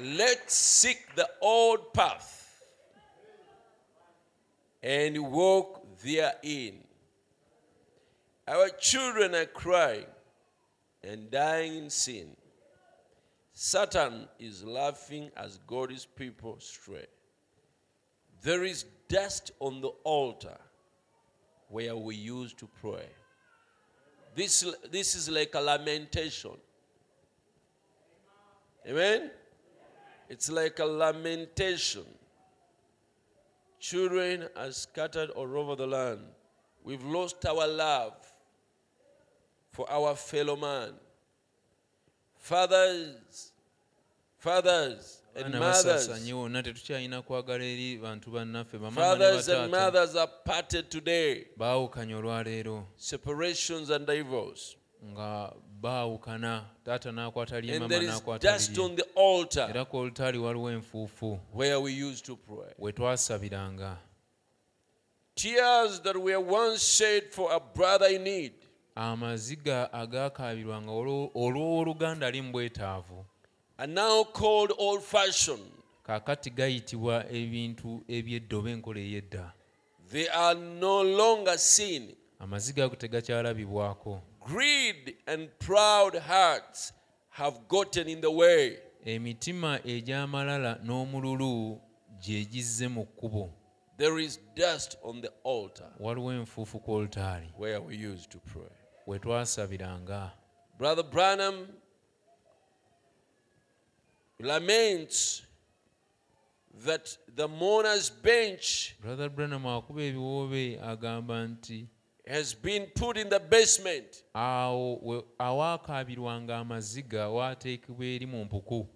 Let's seek the old path and walk therein. Our children are crying and dying in sin. Satan is laughing as God's people stray. There is dust on the altar where we used to pray. This, this is like a lamentation. Amen? It's like a lamentation. Children are scattered all over the land. We've lost our love for our fellow man. Fathers, fathers and mothers, basaasanye wonna tetukyalina kwagala eri bantu bannaffe bamaama ne fathers and mothers are parted today. Separations and divorce. Baawukana taata n'akwata lye mama n'akwata dust on the altar. Era ku olutaali waliwo enfuufu. Where we used to pray. we twasabiranga. Tears that were once shed for a brother in need. Amaziga agaakaabirwanga olwo- olw'owooluganda ali mu bwetaavu. Are now called old fashioned. kaakati gayitibwa ebintu ebyeddoba enkola ey'edda. They are no longer seen. amaziga ago tegakyalabibwako Greed and proud hearts have gotten in the way. emitima egy'amalala n'omululu gye gizze mu kkubo There is dust on the altar waliwo enfuufu ku olutaali where we used to pray. we twasabiranga Brother Branham laments that the mourner's bench brother branham akuba ebiwoobe agamba nti has been put in the basement. awo awaakaabirwanga amaziga waateekebwa eri mu mpuku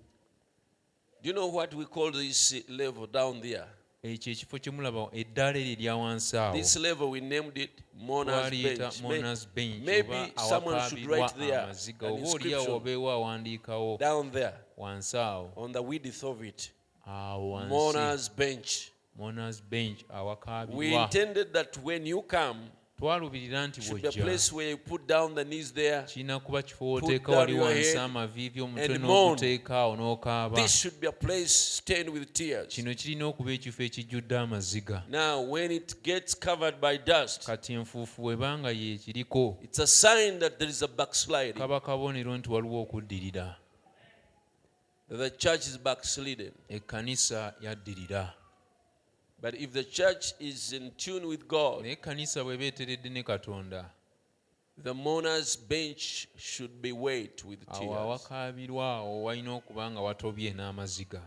Do you know what we call this level down there? ekyo ekifo kye eddaala eryo erya wansi This level we named it mourner's bench. May- monas bench maybe someone should write there amaziga an oba oliawo inscription obeewo awandiikawo down there wansi awo on the width of it. awo wansi Mourner's bench. monas bench We awakaabirwa intended that when you come, twalubirira nti should be a place where you put down the knees there. kirina kuba kifo wooteeka wali wansi amaviivi omutwe n'oguteeka awo n'okaaba This should be a place stained with tears. kino kirina okuba ekifo ekijjudde amaziga Now, when it gets covered by dust, kati enfuufu bwebanga yeekiriko it's a sign that there is a backsliding, kaba kabonero nti waliwo okuddirira the church is backslidden. ekkanisa yaddirira But if the church is in tune with God, naye ekkanisa bw'eba eteredde ne katonda the mourner's bench should be wet with awo tears. awakaabirwa awo walina okuba nga watobye n'amaziga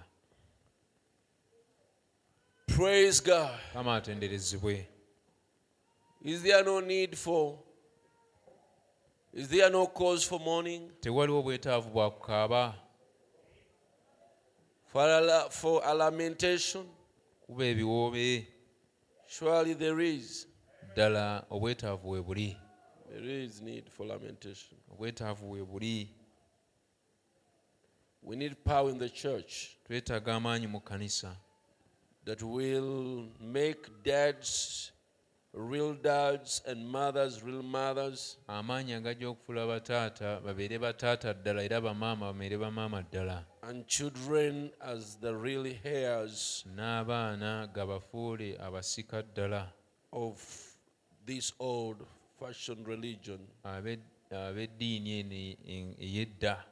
Praise God. kama atenderezebwe Is there no need for, is there no cause for mourning? tewaliwo bwetaavu bwa kukaaba For a, la- for a lamentation? Kuba ebiwoobe Surely there is. ddala obwetaavu we buli There is need for lamentation. obwetaavu we buli We need power in the church twetaaga amaanyi mu kkanisa that will make dads real dads and mothers real mothers, amaanyi agajja okufuula bataata babeere bataata ddala era bamaama babeere bamaama ddala. And children as the real heirs n'abaana gabafuule abasika ddala. of this old fashioned religion. abe- ab'eddiini eno ey'edda.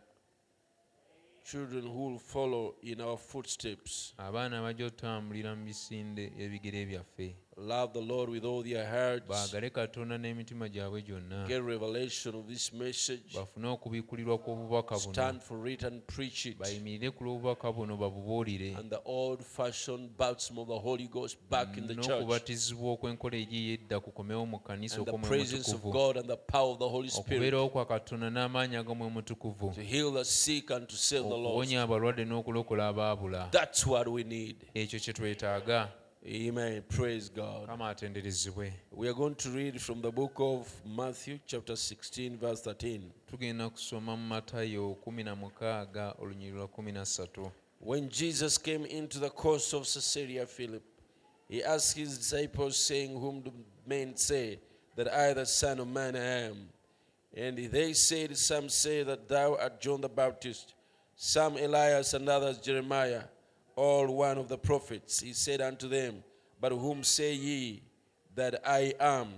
Children who will follow in our footsteps. abaana bajja otutambulira mu bisinde ebigere byaffe Love the Lord with all their hearts. baagale katonda n'emitima gyabwe gyonna Get revelation of this message. bafune okubikulirwa kw'obubaka buno Stand for it and preach it. bayimirire ku lw'obubaka buno babubuulire And the old fashioned baptism of the Holy Ghost back in the church. n'okubatizibwa okw'enkola egi ey'edda kukomewo mu kkanisa And the presence of mutukuvu God and the power of the Holy Spirit. okubeerawo kwa katonda n'amaanyi ag'omwe mutukuvu To heal the sick and to save the lost. okuwonya abalwadde n'okulokola abaabula That's what we need. ekyo kye twetaaga Amen. Praise God. We are going to read from the book of Matthew, chapter 16, verse 13. tugenda kusoma mu matayo 16 olunyiri lwa 13 When Jesus came into the coast of Caesarea Philippi, he asked his disciples, saying, Whom do men say that I, the Son of Man, am? And they said, Some say that thou art John the Baptist, some Elias, and others Jeremiah, all one of the prophets. He said unto them, But whom say ye that I am?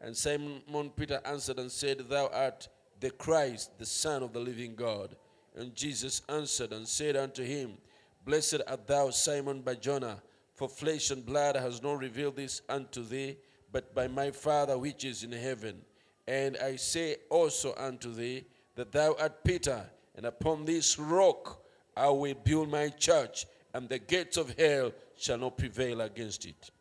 And Simon Peter answered and said, Thou art the Christ, the Son of the living God. And Jesus answered and said unto him, Blessed art thou, Simon Barjona, for flesh and blood has not revealed this unto thee, but by my Father which is in heaven. And I say also unto thee that thou art Peter, and upon this rock I will build my church, and the gates of hell shall not prevail against it.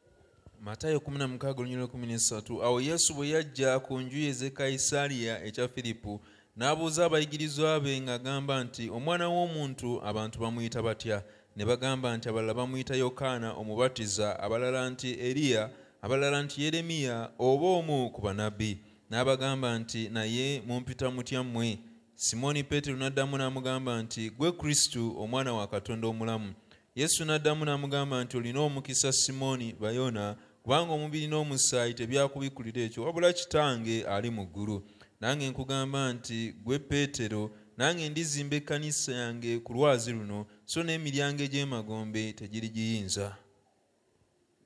matayo 16:13 awo yesu bwe yajja ku njuyi ez'e kayisaliya ekya firipo n'abuuza abayigirizwa be ng'agamba nti omwana w'omuntu abantu bamuyita batya? Ne bagamba nti abalala bamuyita yokaana omubatiza abalala nti eriya abalala nti yeremiya oba omu ku banabbi n'abagamba nti naye mumpita mutya mmwe simooni peetero n'addamu n'amugamba nti gwe kristo omwana wa katonda omulamu yesu n'addamu n'amugamba nti olina omukisa simooni bayona kubanga omubiri n'omusaayi tebyakubikulira ekyo wabula kitange ali mu ggulu nange nkugamba nti gwe peetero nange ndizimba ekkanisa yange ku lwazi luno so n'emiryango egy'emagombe tegirigiyinza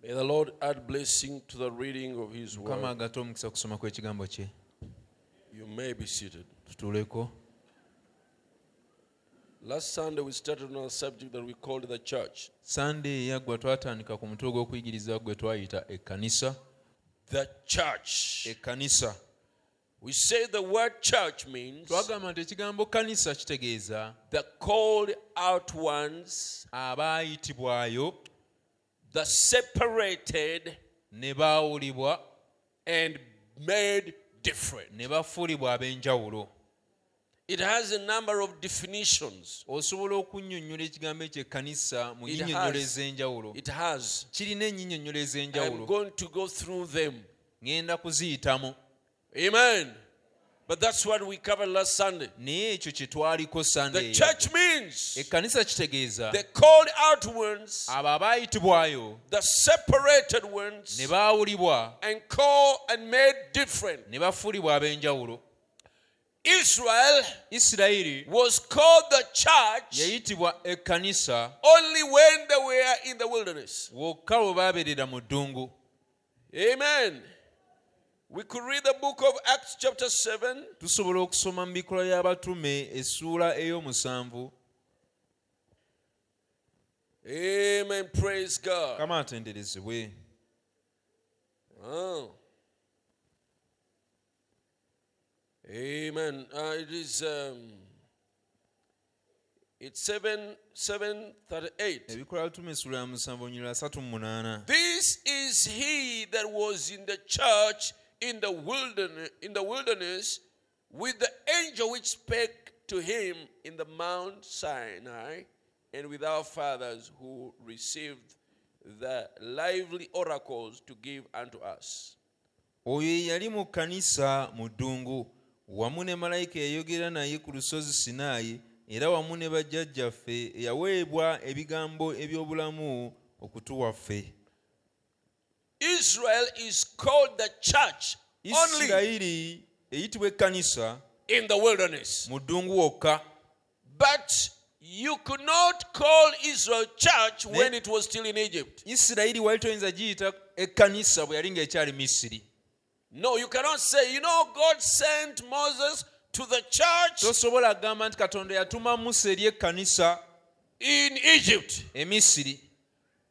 May the Lord add blessing to the reading of His word. You may be seated. Last Sunday we started on a subject that we called the church. sande eyaggwa twatandika ku mutwe gw'okuyigiriza gwe twayita ekkanisa The church. ekkanisa We say the word church means twagamba nti ekigambo kanisa kitegeeza the called out ones, abaayitibwayo the separated ne baawulibwa and made different. ne bafuulibwa ab'enjawulo It has a number of definitions. osobola okunnyonnyola ekigambo ekyo ekkanisa mu It has. ez'enjawulo It has. kirina ennyinnyonnyola I'm ez'enjawulo going to go through them. ŋŋenda kuziyitamu Amen. But that's what we covered last Sunday. naye ekyo kye twaliko The church means ekkanisa kitegeeza the called out ones, abo abaayitibwayo the separated ones, ne baawulibwa and called and made different. ne bafuulibwa ab'enjawulo Israel isirayiri was called the church yayitibwa ekkanisa only when they were in the wilderness. wokka bwe baabeerera mu ddungu Amen. We could read the book of Acts, chapter 7, tusobola okusoma mu bikola y'abatume essuula ey'omusanvu Amen. Praise God. kama atenderezebwe Oh. Amen. Uh, it is um, it's seven seven thirty eight. ebikola by'abatume essuula ya musanvu onyirira asatu mu munaana This is he that was in the church in the wilderness in the wilderness with the angel which spake to him in the Mount Sinai, and with our fathers who received the lively oracles to give unto us. oyo yali mu kkanisa mu ddungu wamu ne malayika eyayogera naye ku lusozi sinaayi era wamu ne bajjajjaffe eyaweebwa ebigambo eby'obulamu okutuwa ffe Israel is called the church isirayiri eyitibwa ekkanisa in the wilderness. mu ddungu wokka But you could not call Israel church when it was still in Egypt. isirayiri wali toyinza giyita ekkanisa bwe yali ng'ekyali misiri No, you cannot say, you know, God sent Moses to the church tosobola kugamba nti katonda yatuma musa eri ekkanisa in Egypt. e misiri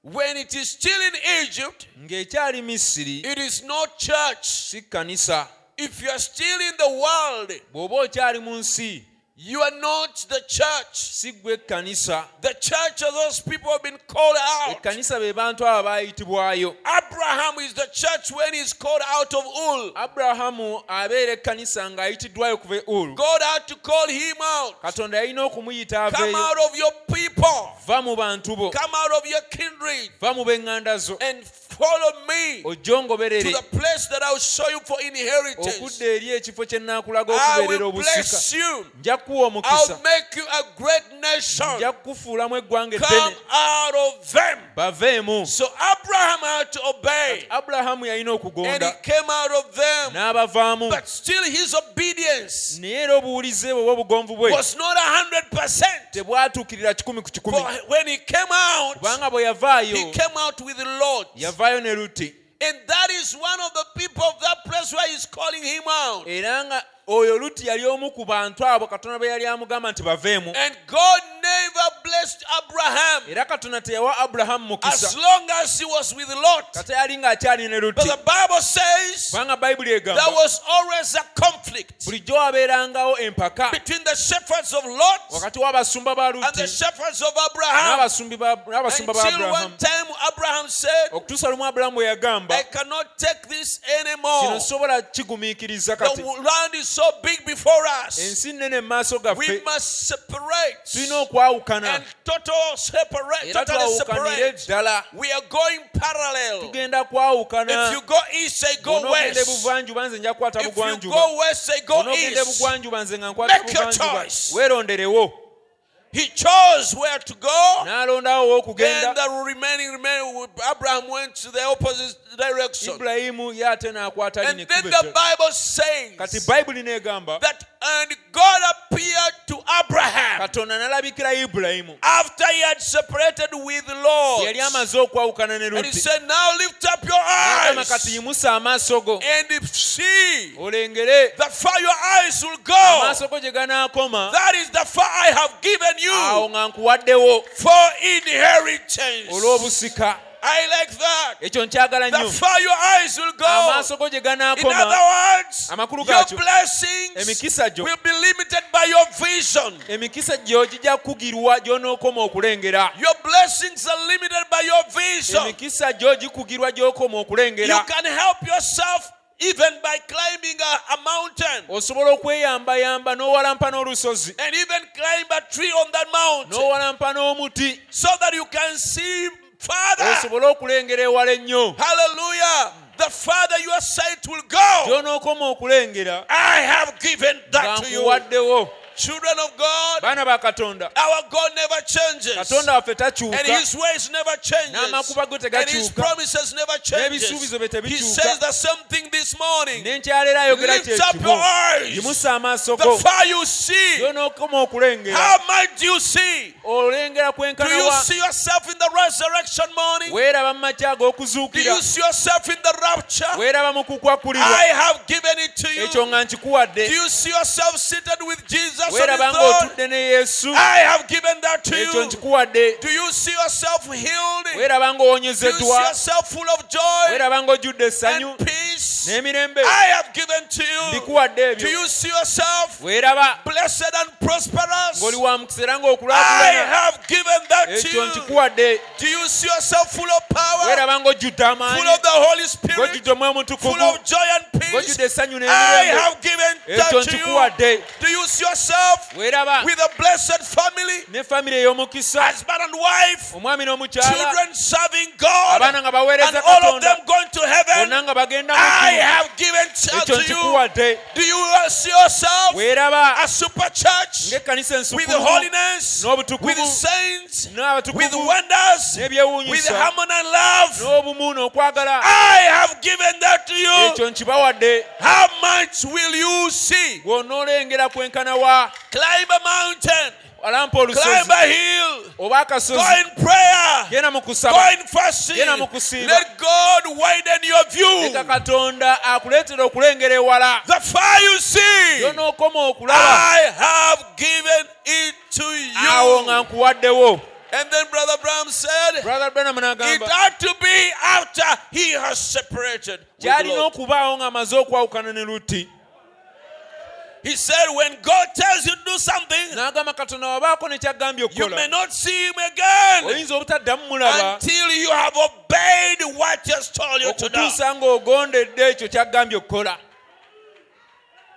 When it is still in Egypt, ng'ekyali misiri it is not church. si kkanisa If you are still in the world, bw'oba okyali mu nsi you are not the church. The church are those people who have been called out. ekkanisa be bantu abo Abraham is the church when he's called out of Ur. abulahamu abeera ekkanisa ng'ayitiddwayo kuva ulu God had to call him out. katonda yalina okumuyita Come out of your people. va mu bantu bo Come out of your kindred va mu b'eŋŋanda zo and follow me to the place that I will show you for inheritance. okudda eri ekifo kye nnaakulaga I will bless you. Nja kukuwa omukisa I'll make you a great nation. nja kukufuulamu eggwanga Come eddene out of them. baveemu So Abraham had to obey. abulahamu yalina And he okugonda came out of them. n'abavaamu But still his obedience naye era obuwulize bwe oba obugonvu bwe was not a hundred percent. tebwatuukirira kikumi ku For kikumi when he came out, kubanga bwe yavaayo he came out with Lot. yavaayo ne luti And that is one of the people of that place where he's calling him out. era nga oyo luti yali omu ku bantu abo katonda be yali amugamba nti baveemu And God never blessed Abraham era katonda teyawa abulahamu as long as he was with Lot. kata yali ng'akyali ne But luti the Bible says kubanga bayibuli there egamba was always a conflict bulijjo wabeerangawo empaka between the shepherds of Lot wakati w'abasumba ba and the luti shepherds of Abraham. n'abasumbi ba- n'abasumba ba Until one time Abraham said, okutuusa lumu abulahamu bwe yagamba I cannot take this kino anymore. sobola kigumiikiriza kati The land is so big before us. ensi nnene mu maaso We gaffe must separate tulina okwawukana and total separate, era totally twawukanire separate. ddala We are going parallel. tugenda kwawukana If you go east, say go west. ebuvanjuba nze nja kukwata If you bugwanjuba go west, say go east. ebugwanjuba nze nga nkwata Make your buvanjuba choice. weeronderewo He chose where to go. Then the remaining, remaining, Abraham went to the opposite direction. ibulayimu ye ate n'akwata And then the. Bible says that and God appeared to Abraham. Katonda n'alabikira ibulayimu after he had separated with Lot. yali amaze okwawukana ne And he said, Now lift up your n'agamba kati eyes. yimusa amaaso go. And see olengere. that far your eyes will go. amaaso go gye ganaakoma. That is the far I have given awo you nga nkuwaddewo. For inheritance. olw'obusika I like that. ekyo nkyagala The nnyo far your eyes will go. amaaso go gye In ganaakoma other words, Amakulu your blessings emikisa gyo will be limited by your vision. emikisa gyo gijja kukugirwa gy'onookoma okulengera Your blessings are limited by your vision. emikisa gyo gikugirwa gy'okoma You okulengera can help yourself even by climbing a, a mountain osobola okweyambayamba n'owalampa n'olusozi and even climb a tree on that mountain n'owalampa n'omuti so that you can see. Osobole okulengera ewala ennyo Hallelujah. The farther your sight will go, I have given that to you. Children of God, baana ba katonda our God never changes. katonda waffe And his ways never changes. N'amakuba ge And his promises never changes. N'ebisuubizo bye He says the same thing this morning. n'enkyaleero ayogera Lift up your eyes. yimusa amaaso The far you see, okulengera how much do you see? olengera Do you see yourself in the resurrection morning? weeraba mu makya Do ag'okuzuukira you see yourself in the rapture? weeraba mu kukwakulirwa I have given it to ekyo you. nga nkikuwadde Do you see yourself seated with Jesus on weeraba his ne yesu I have given that to ekyo you. nkikuwadde Do you see yourself healed? weeraba Do you see ng'owonyezeddwa yourself full of joy ng'ojjudde essanyu and peace? n'emirembe I have given to you. mbikuwadde Do ebyo you see yourself blessed and prosperous? ng'oli wa mukisa era I have given that to ekyo you. nkikuwadde Do you see yourself full of power, weeraba ng'ojjudde full amaanyi of the Holy Spirit, ng'ojjudde omwoyo full mutukuvu of joy and peace? ng'ojjudde essanyu I n'emirembe have given ekyo that to you. nkikuwadde Do you see yourself with a blessed family, ne famire ey'omukisa husband and wife, children serving God, and all of them going to heaven? bonna nga bagenda mu I have given to you. Do you see yourself a super church with holiness, with saints, with wonders, with harmony and love? I have given that to you. How much will you see? okuyimirira alampa olusozi. Oba akasozi. Genda mu kusabagenda mu kusiibaleka katonda akuleetera okulengera ewala. Yonookoma okulabaawo nga nkuwaddewo. And then Brother Branham said, Brother Branham It ought to be after he has separated. gy'alina okubaawo ng'amaze okwawukana ne luti. He said, When God tells you to do something, n'agamba katonda wabaako ne kyaggambye you may not see him again oyinza obutaddamu mulaba until you have obeyed what he has told you to do. okutuusa ng'ogondedde ekyo kyaggambye okukola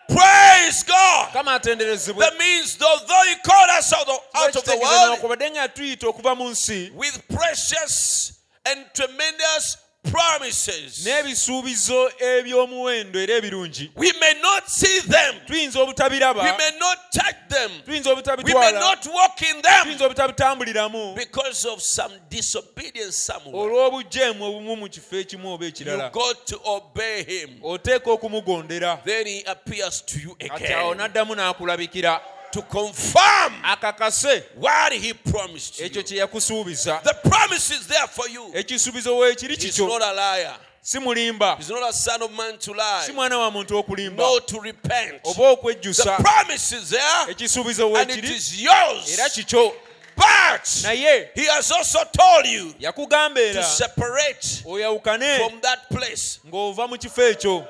Praise God. That means, though, though he called us out of, out of the world newankubadde nga yatuyita okuva mu nsi with precious and tremendous promises. n'ebisuubizo eby'omuwendo era ebirungi We may not see them. tuyinza obutabiraba We may not touch them. tuyinza We may not walk in them tuyinza obutabitambuliramu because of some disobedience somewhere. olw'obujeemu obumu mu kifo ekimu oba You ekirala got to obey him. oteeka okumugondera Then he appears to you kati awo n'addamu n'akulabikira to confirm akakase what he promised ekyo you. kye yakusuubiza The promise is there for you. ekisuubizo weekiri He's kikyo not a liar. si mulimba He's not a son of man to lie. si mwana wa muntu okulimba No to repent. oba okwejjusa promise is there ekisuubizo and it weekiri is yours. era kikyo But naye he has also told you yakugamba to era separate oyawukane from that place. ng'ova mu kifo ekyo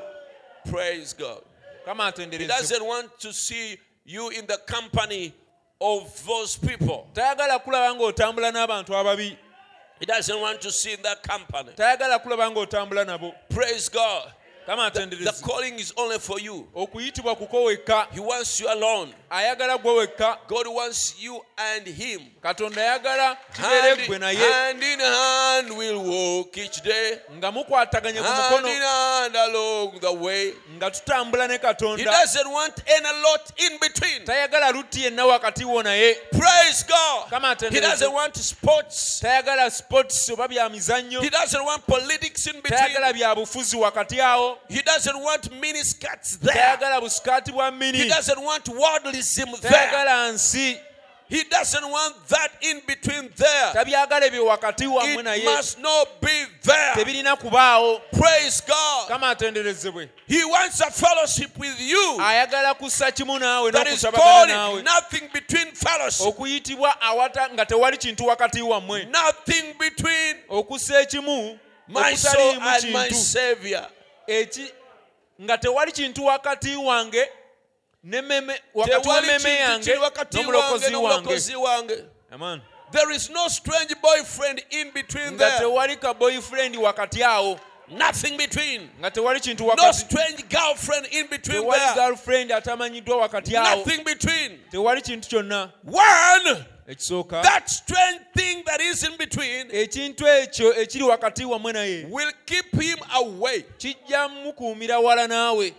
Praise God. kama He doesn't want to see you in the company of those people. tayagala kulaba ng'otambula n'abantu ababi He doesn't want to see in that company. tayagala kulaba ng'otambula nabo Praise God. Kama The calling is only for you. okuyitibwa kuko wekka He wants you alone. ayagala gwe wekka God wants you and him. katonda ayagala kibeere Hand, gwe naye hand in hand we'll walk each day. nga mukwataganye ku Hand mukono in hand along the way. nga tutambula ne He katonda doesn't want any lot in between. tayagala lutti yenna wakati wo naye Praise God. Kama He doesn't want sports. tayagala sports oba bya mizannyo He doesn't want politics in between. tayagala bya bufuzi wakati awo He doesn't want miniskirts there. tayagala busikaati bwa He doesn't want worldlism there. He doesn't want that in between there. tabyagala ebyo wakati wammwe It must not be there. Praise God. He wants a fellowship with you ayagala kussa kimu naawe that is called nothing between fellowship. okuyitibwa awata nga tewali kintu wakati wammwe Nothing between my soul and my Savior. Eki nga tewali kintu wakati wange ne wakati wa Tewali meme kintu yange wange n'omulokozi wange. Amen. There is no strange boyfriend in between nga there. tewali ka boyfriend wakati awo Nothing between. nga tewali kintu No strange girlfriend in between there. girlfriend atamanyiddwa wakati awo Nothing between. tewali kintu kyonna One, ekisooka that strange thing that is in between ekintu ekyo ekiri wakati wammwe naye will keep him away. kijja mukuumira wala naawe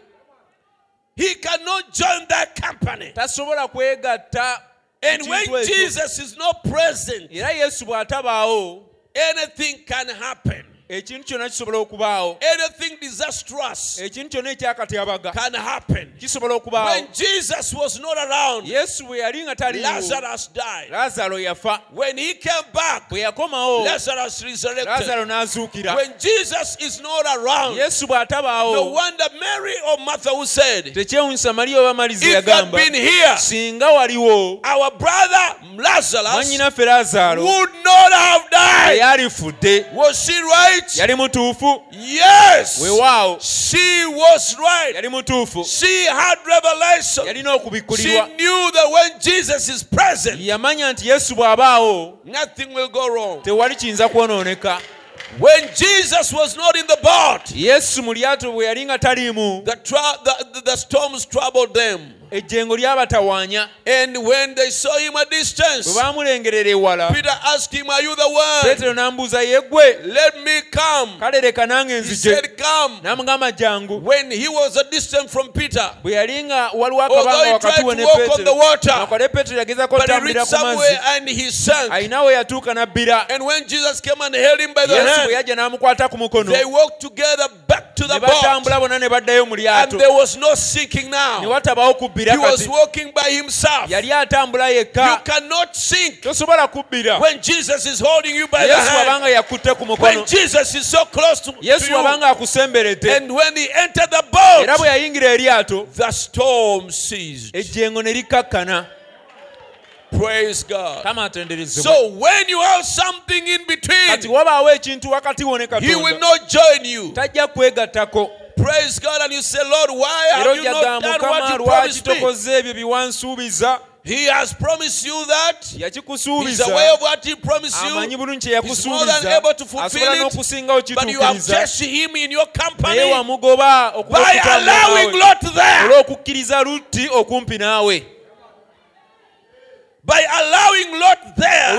He cannot join that company. tasobola kwegatta And when. Jesus is not present, era yesu bw'atabaawo anything can happen. Ekintu kyonna kisobola okubaawo Anything disastrous ekintu kyonna ekyakatyabaga can happen. kisobola okubaawo When Jesus was not around, yesu bwe yali nga taliiwo Lazarus died. lazaalo yafa When he came back, bwe yakomawo Lazarus resurrected. lazaalo n'azuukira When Jesus is not around, yesu no bw'atabaawo wonder Mary or Martha who said, tekyewunyisa mariya oba maliza If you had yagamba been here, singa waliwo our brother Lazarus mwannyinaffe lazaalo would not have died. Was she right? Yali mutuufu Yes. weewaawo She was right. yali mutuufu She had revelation. yalina She knew that when Jesus is present, yamanya nti yesu bw'abaawo nothing will go wrong. tewali kiyinza kwonooneka When Jesus was not in the boat, yesu mu lyato bwe yali nga taliimu the, the, the storms troubled them. Ejjengo lyabatawaanya And when they saw him at bwe distance, baamulengerera ewala Peter asked him, Are you the one? peetero n'ambuuza ye ggwe Let me come. kale leka nange nzije said, Come. n'amugamba jangu When he was a distance from Peter, bwe yali nga waliwo akabanga wakati we ne the water, yagezako otambulira ku mazzi and he sank. we yatuuka n'abbira And when Jesus came and held him by the yesu bwe yajja n'amukwata ku mukono they walked together back to ne the boat. batambula bonna ne baddayo mu And lyato there was no sinking ne now. watabawo kubbira He was walking by himself. You yali atambula yekka cannot sink tosobola kubbira when Jesus is holding you by yesu hand. wabanga yakutte ku When Jesus is so close to, yesu you. akusemberedde And when he entered the era bwe boat, yayingira eryato the storm ceased. ejjengo ne likkakkana Praise God. So when you have something in between, wabaawo ekintu wakati wo ne he will not join you. Praise God. And you say, Lord, why have you not done what you promised me? tokoze ebyo bye wansuubiza He has promised you that. He's aware of what he promised you. He's more than able to fulfill it. But you have just him in your company by allowing Lot there. olw'okukkiriza lutti okumpi naawe by allowing Lot there,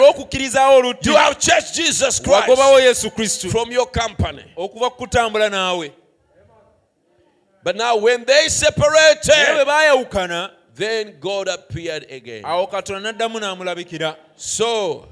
you have church Jesus Christ wagobawo yesu kristo from your company. okuva ku kutambula naawe But now, when they separated, then God appeared again. awo katonda n'addamu n'amulabikira So,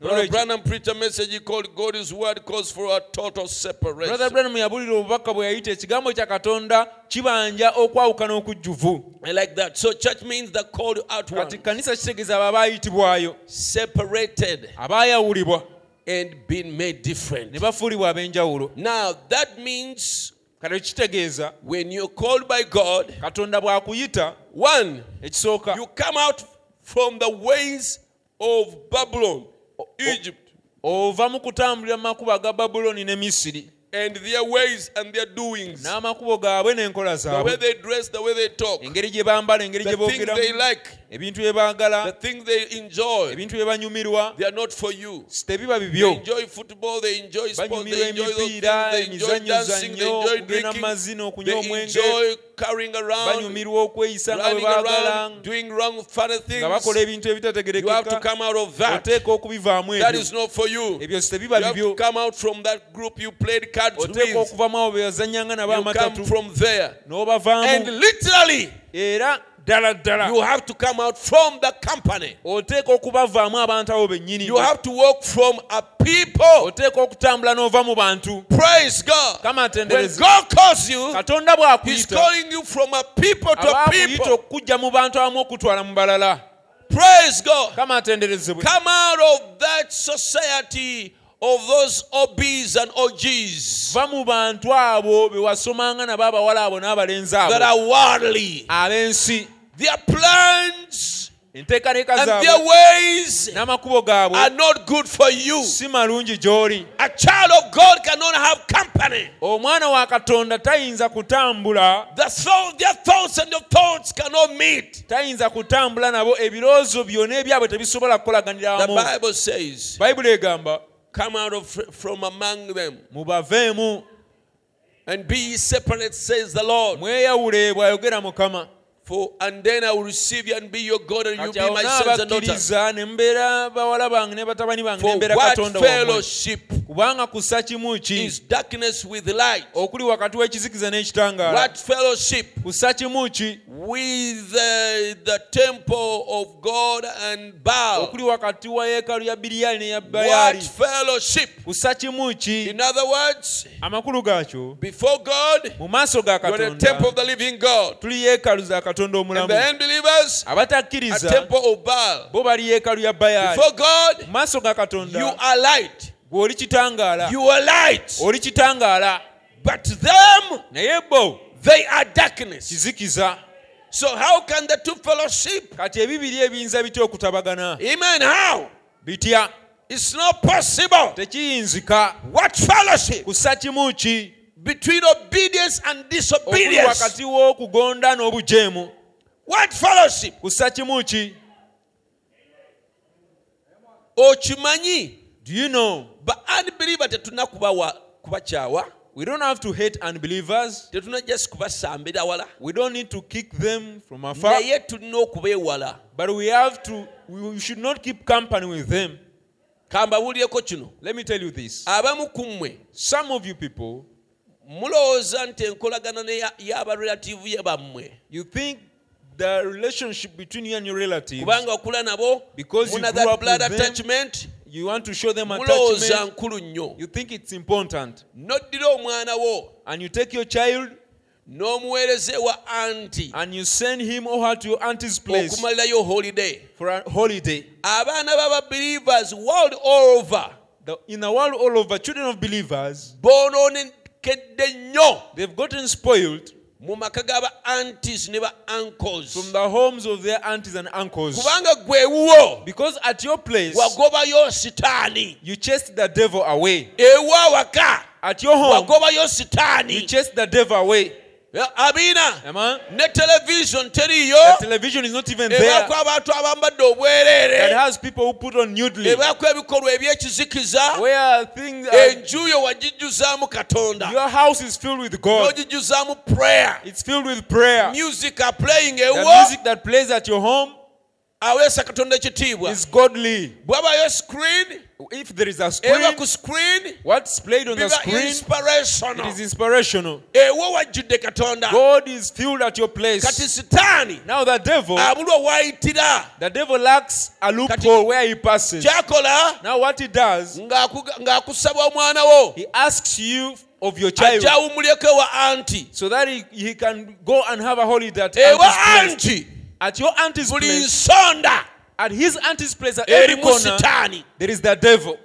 Brother. Branham preached a message he called God's word calls for a total brother separation. branham yabuulira obubaka bwe yayita ekigambo kya katonda kibanja okwawukana okujjuvu And like that. So, church means the called out one, kati kanisa kitegeeza abo abaayitibwayo separated abaayawulibwa and been made ne different. bafuulibwa ab'enjawulo Now, that means kale kitegeeza when you called by God, katonda bw'akuyita one, ekisooka you come out from the ways of Babylon, Egypt, ova mu kutambulira mu makubo aga babuloni ne misiri and their ways and their doings. n'amakubo gaabwe n'enkola The way they dress, the way they talk, engeri gye bambala engeri gye the things they like, ebintu bye baagala. The things they enjoy. ebintu bye banyumirwa. They are not for you. tebiba They enjoy football, they enjoy sports, they enjoy those things, they enjoy dancing, they enjoy drinking, they enjoy carrying around, banyumirwa okweyisa nga bwe running baagala around, doing wrong, funny things. nga bakola ebintu You have to come out of that. okubivaamu ebyo not for you. You tebiba have bibyo to come out from that group you played cards oteeka with. okuvamu abo be yazannyanga nabo You come from there. And n'obavaamu literally, era ddala ddala you have to come out from the company. oteeka okubavaamu abantu abo bennyini You have to walk from a people. oteeka okutambula n'ova mu bantu Praise God. kama When God calls you, katonda He's bw'akuyita calling you from a people to a people. okujja mu bantu abamu okutwala mu balala Praise God. kama atenderezebwe Come out of that society of those OBs and OGs va mu bantu abo be wasomanga nabo abawala abo n'abalenzi that are worldly. ab'ensi Their plans enteekateeka and their ways n'amakubo are gaabwe not good for you. si malungi gy'oli A child of God cannot have company. omwana wa katonda tayinza kutambula The thought, their thoughts and your thoughts cannot meet. tayinza kutambula nabo ebirowoozo byonna ebyabwe tebisobola The kukolaganira wamu Bible says, bayibuli egamba Come out of from among them mubaveemu and be separate, says the Lord. mweyawule bw'ayogera mukama For and then I will receive you and be your God, and you be my sons and daughters. n'abakkiriza ne mbeera bawala bange ne batabani bange ne For what fellowship kubanga kussa kimu ki? is darkness with light? okuli wakati w'ekizikiza n'ekitangaala. Kussa kimu ki? with the, the temple of God and Baal? okuli wakati wa yeekaalu ya biriyali n'eya What bayaali kussa kimu ki? In other words, amakulu gaakyo mu maaso ga you're the temple of katonda the living God. tuli yeekaalu za katonda omulamu the unbelievers, a abatakkiriza temple of Baal. bo bali yeekaalu ya bayaali mu maaso ga katonda are oli kitangaala You are light. oli kitangaala But them, naye bo they are darkness. kizikiza So how can the two fellowship? kati ebibiri ebiyinza bitya okutabagana Amen. How? bitya It's not possible. tekiyinzika What fellowship kussa kimu ki between obedience and disobedience? wakati w'okugonda n'obujeemu What fellowship? kussa kimu ki Okimanyi, do you know ba unbeliever tetuna kubawa kubakyawa, we don't have to hate unbelievers. Tetuna just kubasambira wala, we don't need to kick them from afar. Naye tulina okubeewala. but we have to we should not keep company with them. Kambabuulyeko kino, let me tell you this. Abamu ku mmwe some of you people mulowooza nti enkolagana y'abarelativu ye bammwe. you think the relationship between you and your relatives kubanga okula nabo Because you grew up blood with them, attachment you want to show them mulowooza attachment nkulu nnyo. You think it's important? Noddira omwana wo. And you take your child? N'omuweereza anti. And you send him or her to your auntie's place? Okumalirayo holiday. For a holiday? Abaana b'ababelievers world all over. The, in the world all over children of believers boonoonekedde nnyo. they've gotten spoiled mu maka g'aba antis ne ba uncles. From the homes of their aunties and uncles. Kubanga gwewuwo because at your place wagobayo sitaani you chased the devil away. Ewa waka. At your home wagobayo you sitaani chased the devil away Eh, abiina Amen. ne television teriyo. The television is not even eh, there. ebaako abantu abambadde that obwereere has people who put on nudely ebaako eh, ebikolwa ebyekizikiza. Where things are, enju yo wagijjuzaamu katonda. Your house is filled with God. N'ogijjuzaamu prayer. It's filled with prayer. Music are playing the ewo music that plays at your home aweesa katonda ekitiibwa. bwabayo screen If there is a eba screen, ku screen what's played on the screen, it inspirational is inspirational. ewo wajjudde katonda. God is filled at your place. kati sitaani Now the devil, abulwa the devil lacks a loophole where he passes. kyakola Now what he does, ng'akuga- ng'akusaba omwana wo. he asks you of your child ajja awumuleko wa anti. so that he, he can go and have a holiday at auntie's place. At your auntie's place, at his auntie's place, at every corner, there is the devil.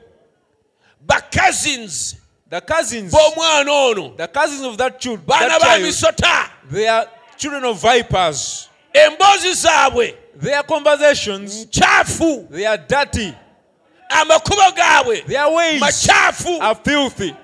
But cousins, The cousins, the cousins of that child, that child they are children of vipers. emboozi zaabwe Their conversations, nkyafu they are dirty. amakubo gaabwe Their ways. Makyafu are filthy.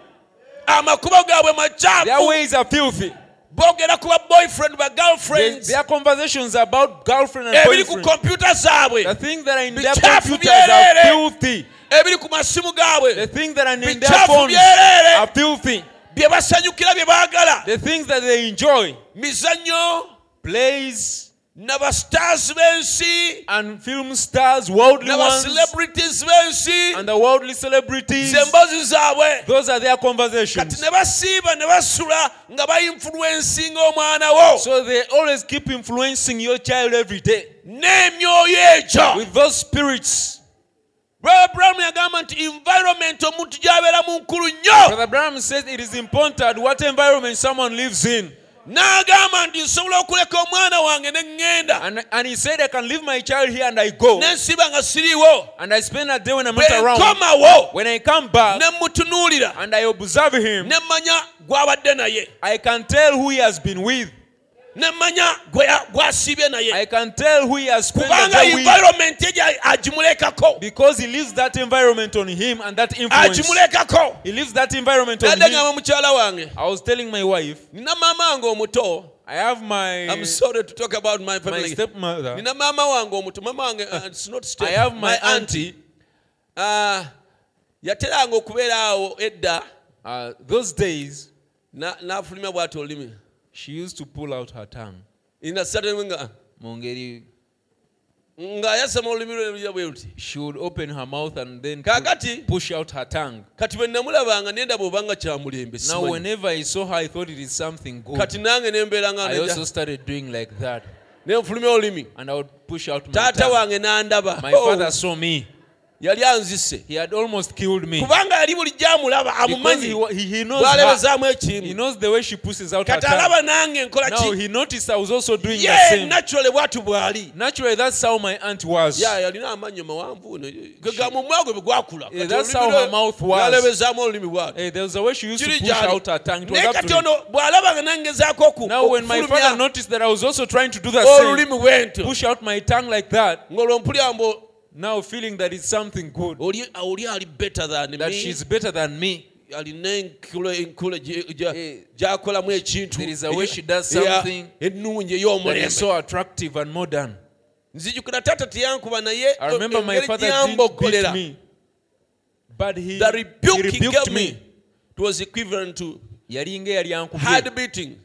amakubo gaabwe Their makyafu ways are filthy. Boogera ku ba boyfriend ba girlfriends. Their conversations about girlfriend and ebiri ku kompyuta zaabwe. The things that are in their computers are filthy. ebiri ku masimu The gaabwe things that are in their phones are filthy. bye basanyukira bye baagala. The things that they enjoy, mizannyo. plays n'abastars b'ensi and film stars, worldly ones, n'abacelebrities b'ensi and the worldly celebrities. ze emboozi zaabwe Those are their conversations kati conversations. ne basiiba ne basula nga bayinfuluwensinga omwana oh, wo So they always keep influencing your child every day n'emyoyo egyo with those spirits. brother brown yagamba nti environment omuntu gy'abeeramu nkulu nnyo Brother Branham says it is important what environment someone lives in. N'agamba nti nsobola okuleka omwana wange ne ŋŋenda And, and he said, I can leave my child here and I go. n'ensiba nga siriiwo And I spend a day when I'm not around. When I come back ne mutunuulira and I observe him, ne mmanya gw'abadde naye I can tell who he has been with. ne mmanya gwe ya- gw'asiibye naye I can tell who he has kubanga environment ye agimulekako because he leaves that environment on him and that influence. agimulekako He leaves that environment on nadde him. ngamba mukyala wange I was telling my wife, nina maama wange omuto I have my I'm sorry to talk about my family. my stepmother. nina maama wange omuto maama wange uh, it's not step, I have my auntie. uh, yateranga okubeera awo edda Uh, those days, na- n'afulumya bw'ati olulimi she used to pull out her tongue. ina satemwe nga mu ngeri ng'ayasama olulimi lwe bwe luti she would open her mouth and then kaakati push out her tongue. kati bwe namulabanga nendaba obanga kyamulembe Now, whenever I saw her, I thought it is something good. kati nange nembeera nga I also started doing like that, olulimi and I would push out my taata tongue. wange n'andaba My Oh, father saw me. Yali anzise He had almost killed me kubanga yali buli gyamulaba because he, amumanyi he, he knows her. bw'alebezaamu He knows the way she pushes out her tongue. alaba nange nkola Now he noticed I was also doing the ye same. naturally bwatu bwali Naturally, that's how my aunt was. ya yalina amannyo mawanvu gamumwa gwe bwe gwakula Yeah, Kati that's olulimi how her lwe mouth was. yalebezaamu olulimi bwati Hey, there was a way she used to push out her tongue. It was naye up kati ono bw'alaba nga nangezaako oku- Now, when my father okufulumya noticed that I was also trying to do the same, olulimi bwento push out my tongue like that, ng'olwo mpulya mbu now feeling that it's something good, oli oli ali better than that me. she's better than me. alina enkula enkula gye- gya- gy'akolamu eh. ekintu there is a way she does something ennungi ey'omulembe so attractive and modern. nzijukira taata teyankuba naye I remember eh, my engeri father didn't beat gyambogolera me, but he, the rebuke he rebuked gave me. me it was equivalent to yali nga yali hard beating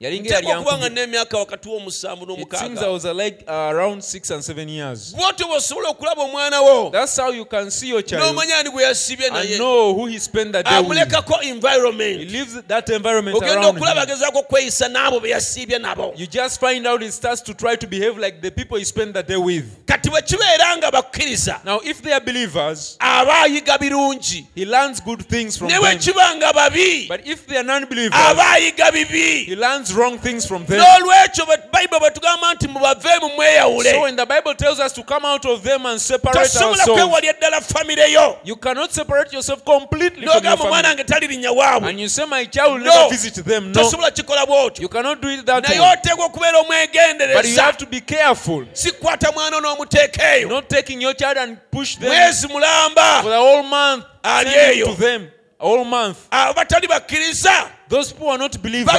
yali nga yali nteekwa okuba nga ankubye. n'emyaka wakati w'omusanvu it seems I was uh, uh, around six and seven years. Bw'osobola okulaba omwana wo. That's how you can see your child n'omanya ani gwe yasibye and naye. know who he spent the day with. Amulekako he environment leaves that environment ogenda around okulaba him. agezaako okweyisa n'abo be yasiibye nabo. You just find out he starts to try to behave like the people he spent the day with. Kati bwe kibeera nga bakkiriza now if they are believers aba ayiga birungi. he learns good things from bwe kiba nga babi but if they are non-believers aba ayiga bibi learns wrong things from them. N'olwekyo bayibuli bwe nti mubaveemu mweyawule. So when the Bible tells us to come out of them and separate tosobola ourselves, kwewalya eddala famire yo you cannot separate yourself completely from your family. wange tali waabwe. And you say, my child will never visit them. No, tosobola kikola bw'otyo. You cannot do it that naye way. oteekwa okubeera But you have to be careful, si mwana n'omuteeka eyo not taking your child and push them. Mwezi mulamba. For the whole month, Ali eyo. to them, a whole month. abo batali bakkiriza Those people are not believers.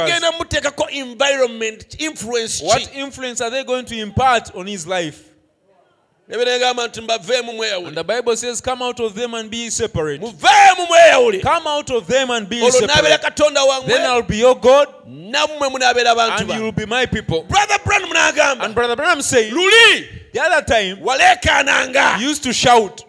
environment influence What influence are they going to impart on his life? ebyo negamba nti mubaveemu And the Bible says, come out of them and be separate. Come out of them and be separate. Then I'll be your God nammwe munaabeera bantu and you bange will be my people. brother branham And Brother Branham said, luli The other time, you used to shout.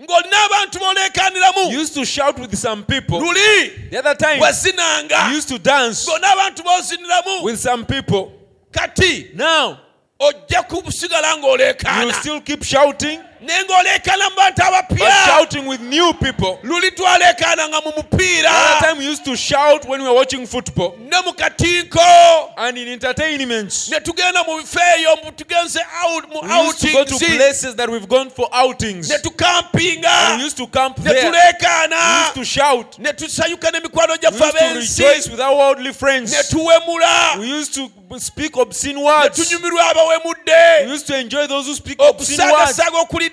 Ng'olina abantu used to shout with some people. luli The other time, wazinanga used to dance ng'olina abantu b'oziniramu. with some people. kati Now, ojja kusigala you still keep shouting, naye ng'oleekaana mu bantu but shouting with new people. luli twaleekaananga mu The mupiira other time, we used to shout when we were watching football. ne mu katinko And in entertainments, ne tugenda mu bifo eyo mu- tugenze out- mu we used to go to places that we've gone for outings. And we used to camp there. We used to shout. ne tusayuka n'emikwano We used to rejoice with our worldly friends. We used to speak obscene ne words. We used to enjoy those who speak obscene words.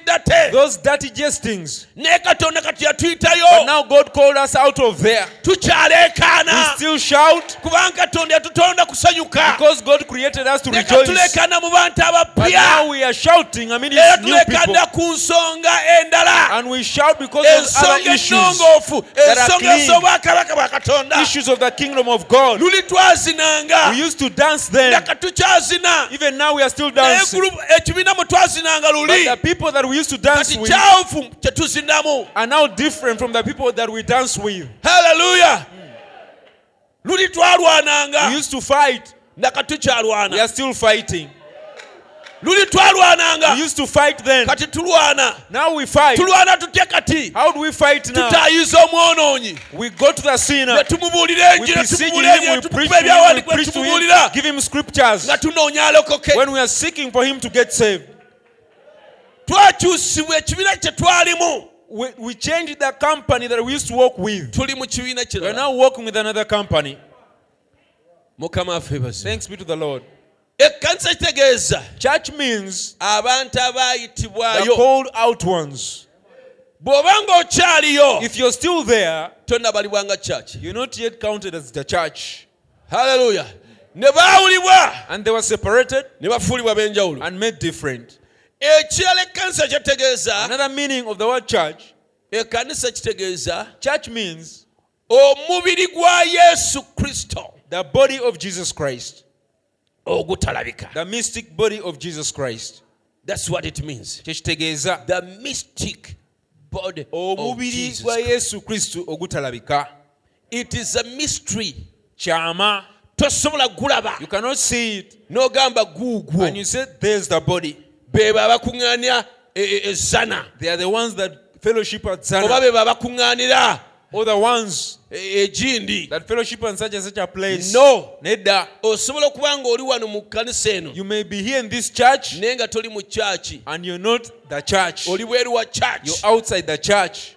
Te Those dirty jestings. naye katonda kati But yatuyitayo now God called us out of there. We still shout kubanga katonda yatutonda kusanyuka because God created us to rejoice. tuleekaana mu bantu But now we are shouting. I mean, it's new people. ku nsonga endala And we shout because of other issues. ennongoofu ensonga bwa katonda Issues of the kingdom of God. luli twazinanga We used to dance then. nga Even now we are still dancing. ekibiina mwe twazinanga But luli the people that we used to dance with are now different from the people that we dance with. haleluya luli We used to fight. naka We are still fighting. luli We used to fight then. kati tulwana Now we fight. tulwana tutya kati How do we fight now? tutaayiza omwonoonyi We go to the sinner. ne tumubuulira We enjira tumubuulira him, enjira we preach to him, we ebyawandiikibwa preach to him, tumubuulira give him scriptures. nga tunoonya alokoke When we are seeking for him to get saved, twakyusibwa ekibiina kye twalimu we, we changed the company that we used to work with. tuli mu kibiina We are kirala now working with another company. mukama bazibu Thanks be to the Lord. ekkanisa kitegeeza Church means abantu the abaayitibwayo called out ones. bw'oba ng'okyaliyo If you're still there, you're not yet counted as the church. haleluya ne baawulibwa And they were separated ne bafuulibwa b'enjawulo and made different. Ekirala ekkanisa kyetegeeza. Another meaning of the word church, ekkanisa kitegeeza church means omubiri gwa yesu kristo the body of Jesus Christ, ogutalabika. The mystic body of Jesus Christ. thats what it means. Kyekitegeeza the mystic body of omubiri Jesus gwa yesu kristo ogutalabika. It is a mystery. Kyama. Tosobola gulaba. You cannot see it. N'ogamba guugwo. And you say there's the body beebo abakuŋŋaanya e- e- ezana they are the ones that fellowship at oba Zana. Beebo abakuŋŋaanira or the ones egindi that fellowship in such and such a place. No. Nedda osobola okuba nga oli wano mu kkanisa eno. You may be here in this church naye nga toli mu kyaki and you're not the church. Oli bweru wa you're outside the church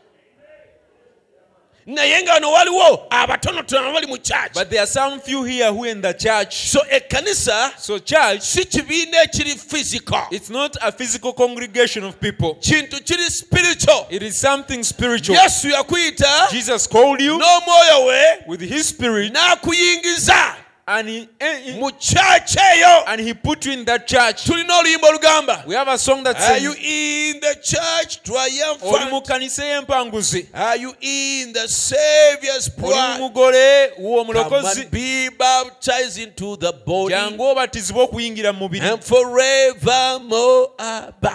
naye nga wano waliwo abatonotono abali mu kyaki but there are some few here who in the church. So ekkanisa so church si kibiina ekiri physical. It's not a physical congregation of people. Kintu kiri spiritual. It is something spiritual. Yesu yakuyita jesus called you n'omwoyo we with his spirit n'akuyingiza and he, eh, he- mu kyaki eyo. and he put you in that church. tulina oluyimba olugamba We have a song that says are you in the church? Oli mu triumphant kanisa are you in the savior's oli blood? mugole w'uwo Come and be baptized into the body jangu obatizibwe okuyingira mu mubiri. and forevermore.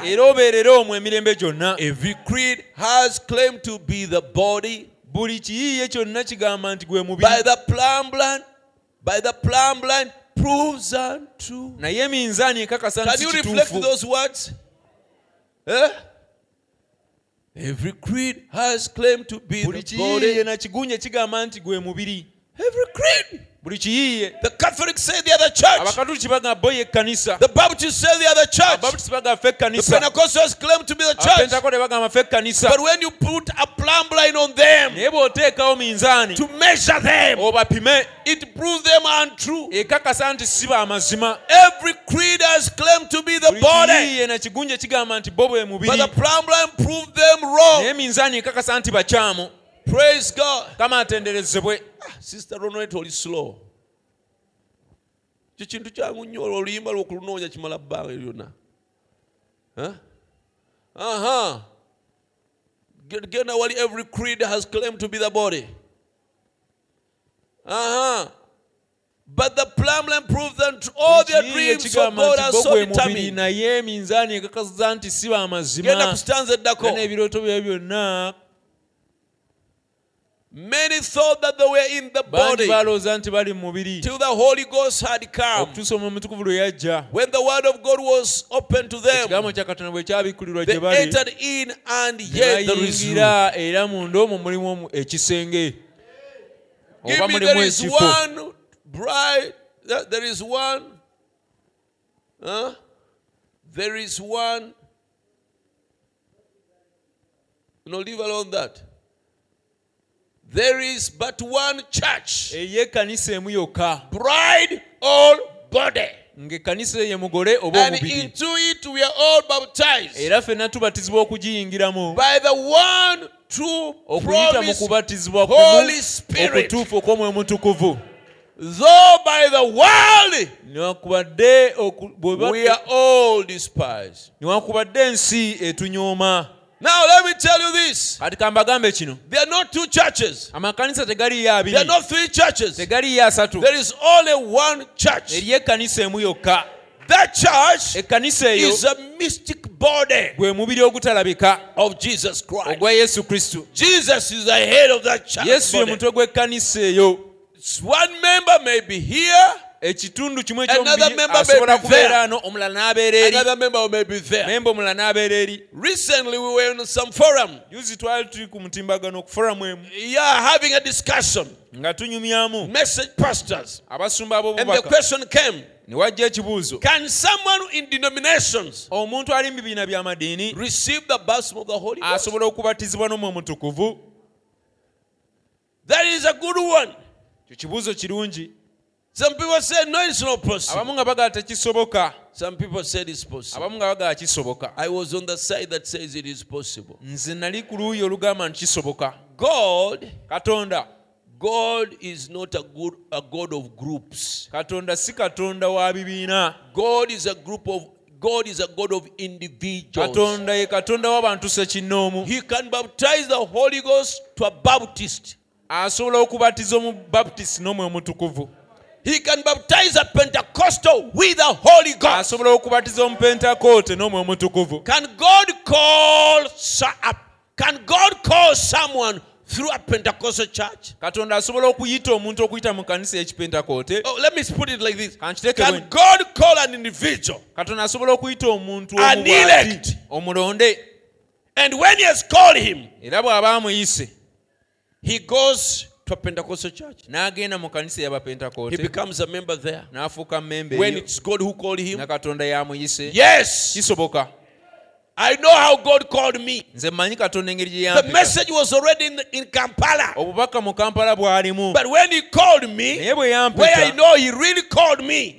Era obeerere omwo emirembe gyonna. Every creed has claimed to be the body buli kiyiiye kyonna kigamba nti gwe by the plumb line, by the plumb line proves untrue. naye eminzaani ekakasa Can you reflect those words? Eh? Every creed has claimed to be the body. na kigunye kigamba nti gwe mubiri Every creed. Buli kiyiiye The Catholics say they are the church. abakatuliki bagamba bo ye ekkanisa The Baptists say the other church. ababaptisi bagamba ffe The ekkanisa Pentecostals claim to be the ah, church. bagamba ffe ekkanisa But when you put a plumb line on them naye bw'oteekawo minzaani to measure them, obapime it proves them untrue. ekakasa nti si ba Every creed has claimed to be the body, kiyiiye na kigunje kigamba nti bo bwe but mubiri the plumb line proved them naye wrong. minzaani ekakasa nti bakyamu Praise God. kama atenderezebwe Ah, Sister Ronette oli slow. Kyo kyangu nnyo olwo oluyimba lwokulunoonya kimala bbanga lyonna. Aha. Genda wali every creed has claimed to be the body. Aha. But the plumbland proved them to all their dreams of God are so determined. naye eminzaani ekakasiza nti si stanza eddako n'ebirooto bye byonna many thought that they were in the body. balowooza nti bali mu mubiri. Till the holy ghost had come. Okutuusa omwoyo omutukuvu lwe yajja. When the word of god was open to them ekigambo kya katonda bwe kyabikkulirwa they entered in and yet there is room. bayingira era munda omwo mulimu omu- ekisenge. Give me there is one bride there- there is one huh? there is one. No leave alone that There is but one church. ey'ekkanisa emu yokka. Bride all body. ng'ekkanisa ye mugole oba omubiri. era ffenna tubatizibwa okugiyingiramu. Okuyita mu kubatizibwa okutuufu okw'omwoyo mutukuvu though by the world newankubadde ensi etunyooma. Now let me tell you this. Kati kambagambe kino there are not two churches. amakanisa tegaliyo there are not three churches. Tegaliyo asatu. There is only one church. Eriyo ekkanisa emu yokka. That church ekkanisa eyo is a mystic body gwe mubiri ogutalabika of jesus christ. ogwa yesu kristo jesus is the head of that church yesu ye body. mutwe gw'ekkanisa eyo. One member may be here ekitundu kimu Another ekyomubiri member may asobola be kubeera ano omulala n'abeera eri another member may be there. Memba omulala n'abeera eri recently we were in some forum. Yuzi twali tuli ku mutimbagano ku foramu emu. Yeah having a discussion. Nga tunyumyamu. Message pastors. Abasumba and the ab'obubaka question came ne wajja ekibuuzo. can someone in denominations omuntu ali mu bibiina by'amadiini receive the baptism of the holy asobola okubatizibwa n'omwe mutukuvu that is a good one. Kyo kibuuzo kirungi some people said no it's not possible. Abamu nga bagala tekisoboka. Some people said it's possible. Abamu nga bagala kisoboka i was on the side that says it is possible. Nze nali ku luuyi olugamba nti kisoboka. God katonda. God is not a good a god of groups. Katonda si katonda wa bibiina. God is a group of god is a god of individuals. Katonda ye katonda w'abantu sekinnoomu he can baptize the holy ghost to a baptist. Asobola okubatiza omubaptisi n'omwoyo mutukuvu he can baptize a pentecostal with the holy ghost. Asobola okubatiza omupentakoote n'omwoyo mutukuvu can god call a- can god call someone through a pentecostal church? Katonda asobola okuyita omuntu okuyita mu kanisa y'ekipentakoote oh let me put it like this. Kankiteeke can bwe- god call an individual? Katonda asobola okuyita omuntu An omubwati elect. omulonde. And when he has called him era bw'aba amuyise he goes to a pentecostal church. N'agenda mu kanisa he becomes a member there. When it's god who called him. Nga katonda y'amuyise yes! I know how god called me. Nze mmanyi katonda engeri gye the message was already in, in kampala. Obubaka mu kampala bw'alimu. But when he called me where i know he really called me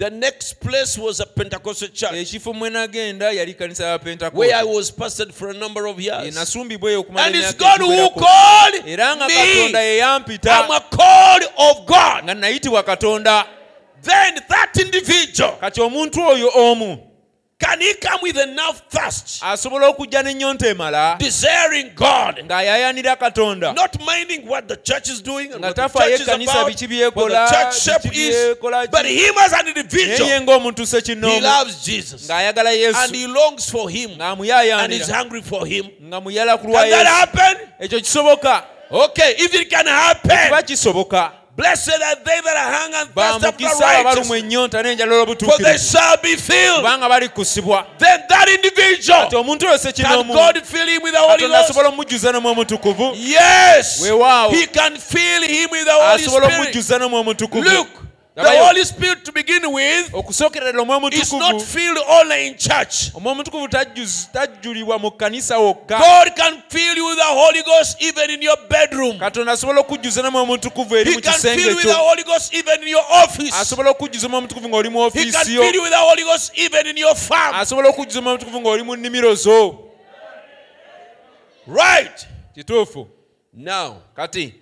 nga mmanyi ddala yampita the next place was a pentecostal church. Ekifo mwe nagenda yali kanisa where i was pastored for a number of years. Nasumbibwa eyo okumala and it's god who called era nga katonda me ye yampita. I'm a called of god. Nga nayitibwa katonda. Then that individual kati omuntu oyo omu can he come with enough thirst? Asobola okujja n'ennyonta emala desiring god. katonda. Not minding what the church is doing and nga what the tafaayo church is ekkanisa about, biki what byekola the church shape biki is, byekola but him as an individual, ye ng'omuntu he sekinnoomu loves Jesus. Ng'ayagala and yesu he longs for him. And is hungry for him. nga muyala ku lwa Can that yesu. happen? ekyo kisoboka. Okay, if it can kiba happen, kisoboka blessed are they that are hung and thirst after bamukisa abalumwa righteousness, ennyonta n'enjala for they shall be filled. balikusibwa Then that individual, omuntu oyo can sekinoomu God fill him with the Holy katonda Ghost? omujjuza n'omwoyo mutukuvu Yes, weewaawo. He can fill him with the Holy asobola Spirit. omujjuza n'omwoyo mutukuvu Look, the Holy Spirit to begin with okusookerera omwoyo is not filled only in church. omwoyo mutukuvu tajjulibwa mu kkanisa wokka God can fill you with the Holy Ghost even in your bedroom. katonda asobola okujjuza n'omwoyo mutukuvu eri He mu can kisenge fill you with the Holy Ghost even in your office. asobola okujjuza omwoyo mutukuvu ng'oli mu He can ofiisi yo fill you with the Holy Ghost even in your farm. asobola okujjuza omwoyo mutukuvu ng'oli mu nnimiro zo Right. kituufu Now, kati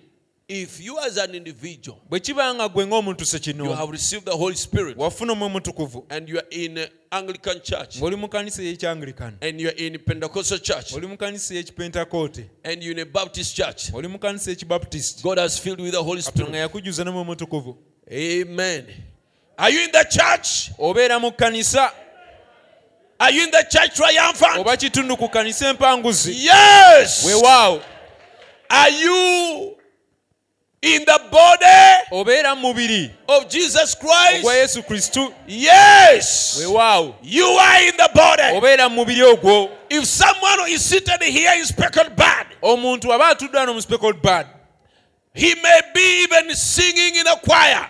if you as an individual, bwe kiba nga gwe ng'omuntu you have received the Holy Spirit wafuna omwe mutukuvu and you are in an Anglican church ng'oli mu kanisa ey'ekyangulikani and you are in Pentecostal church oli mu kanisa ey'ekipentakoote and you're in a Baptist church, oli mu kanisa ekibaptisiti God has filled you with the Holy Spirit. yakujuza nomwe mutukuvu Amen. Are you in the church? obeera mu kanisa Are you in the church triumphant? oba kitundu ku kanisa empanguzi Yes. weewaawo Are you in the body obeera mu mubiri of Jesus Christ? ogwa yesu kristu Yes. weewaawo You are in the body. obeera mu mubiri ogwo If someone is seated here in speckled bird omuntu aba atudde wano mu speckled bird he may be even singing in a choir.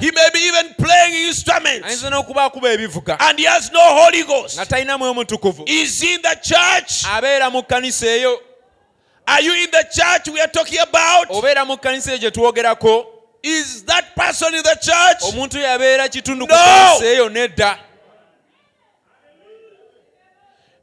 He may be even playing instruments. And he has no Holy Ghost. Is in the church? Are you in the church we are talking about? obeera mu kkanisa eyo gye twogerako Is that person in the church? omuntu yabeera kitundu ku No. kkanisa eyo nedda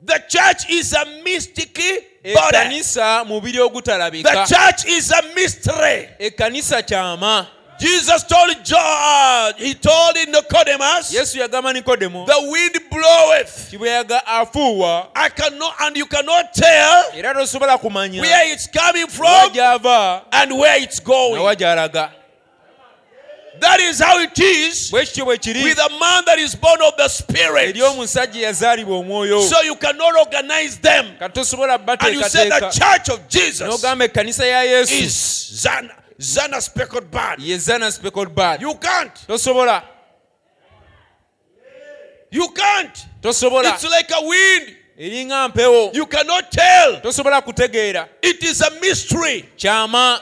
The church is a mystic body. ekkanisa mubiri The ogutalabika church is a mystery. ekkanisa kyama Jesus told John, he told in Nicodemus, yesu yagamba nikodemo the wind bloweth. kibuyaga afuuwa I cannot, and you cannot tell era tosobola kumanya where it's coming from gy'ava and where it's going. nawa gy'alaga That is how it is bwe kityo bwe kiri with a man that is born of the Spirit. eri omusajja eyazaalibwa omwoyo So you cannot organize them. And you say the church of Jesus n'ogamba ekkanisa ya yesu is Zana, Zana speckled bird. ye zana speckled bird You can't. tosobola You can't. tosobola It's like a wind. eringa mpewo You cannot tell. tosobola kutegeera It is a mystery. kyama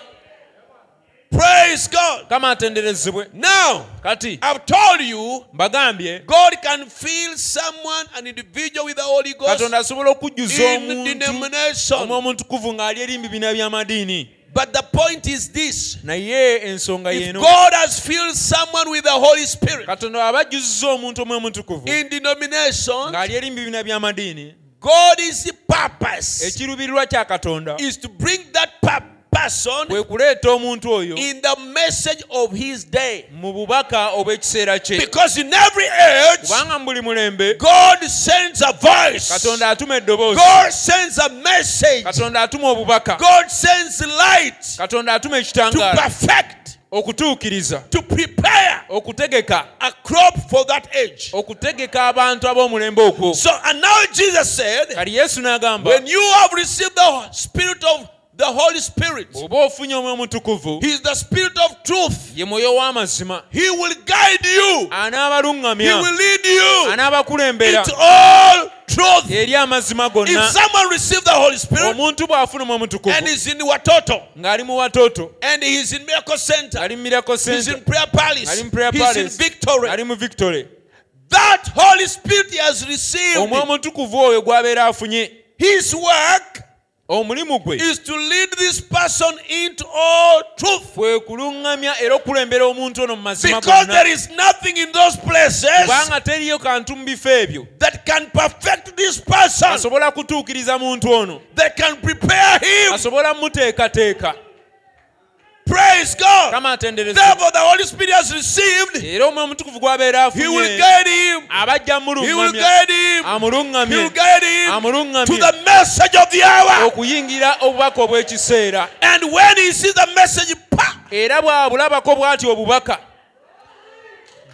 Praise God. kama atenderezebwe Now, kati I've told you, mbagambye God can fill someone, an individual with the Holy Ghost katonda asobola okujjuza omuntu denomination. omwe omuntukuvu ng'ali eri mu bibiina by'amadiini But the point is this. If God has filled someone with the Holy Spirit katonda aba ajjuzizza omuntu omwe omuntukuvu in denomination, ng'ali eri mu bibiina by'amadiini God's purpose ekiruubirirwa kya katonda. is to bring that per- person kwe kuleeta omuntu oyo in the message of his day. mu bubaka obw'ekiseera kye. Because in every age, kubanga mu buli mulembe God sends a voice, katonda atuma eddoboozi. God sends a message, katonda atuma obubaka. God sends light katonda atuma to perfect, okutuukiriza. to prepare okutegeka. a crop for that age. okutegeka abantu ab'omulembe ogwo. So, and now Jesus said, kali yesu n'agamba when you have received the spirit of the Holy Spirit, oba ofunye omwe omutukuvu He is the spirit of truth. ye mwoyo w'amazima. He will guide you. He will lead you into all truth. If someone receives the Holy Spirit omuntu bw'afuna omwe omutukuvu and is in Watoto ng'ali mu watoto and he is in Miracle Center, ali mu miracle he's in Prayer Palace, ali mu prayer he's in Victory, ali mu victory. That Holy Spirit he has received, omwe omutukuvu oyo gw'abeera afunye. His work omulimu gwe. is to lead this person into all truth. kwe kuluŋŋamya era omuntu ono mu mazima Because there is nothing in those places kubanga teriyo kantu mu bifo ebyo. that can perfect this person, asobola kutuukiriza muntu ono. That can prepare him. asobola Praise God. kama Therefore, the Holy Spirit has received. era omwe omutukuvu gw'abeera He will afunye guide him. abajja He will guide him. He amuluŋŋamye will guide him to amuluŋŋamye the message of the hour. okuyingira obubaka obw'ekiseera And when he sees the message, pa, era bw'abulabako bw'ati obubaka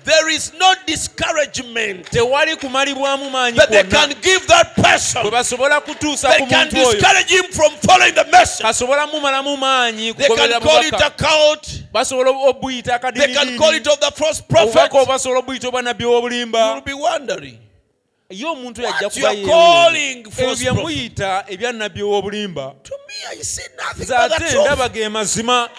there is no discouragement tewali kumalibwamu maanyi that they can give that bwe person. basobola kutuusa They ku can muntu oyo discourage him from following the message. mumalamu maanyi They can call it a cult. basobola obuyita They can call it of the false prophet. obubaka obasobola obuyita obwannabbi You will w'obulimba be wondering. ye omuntu yajja What you are calling ebyo false bye prophet. muyita ebyannabbi ow'obulimba To me, I see nothing nze but the ate truth. ndaba ge mazima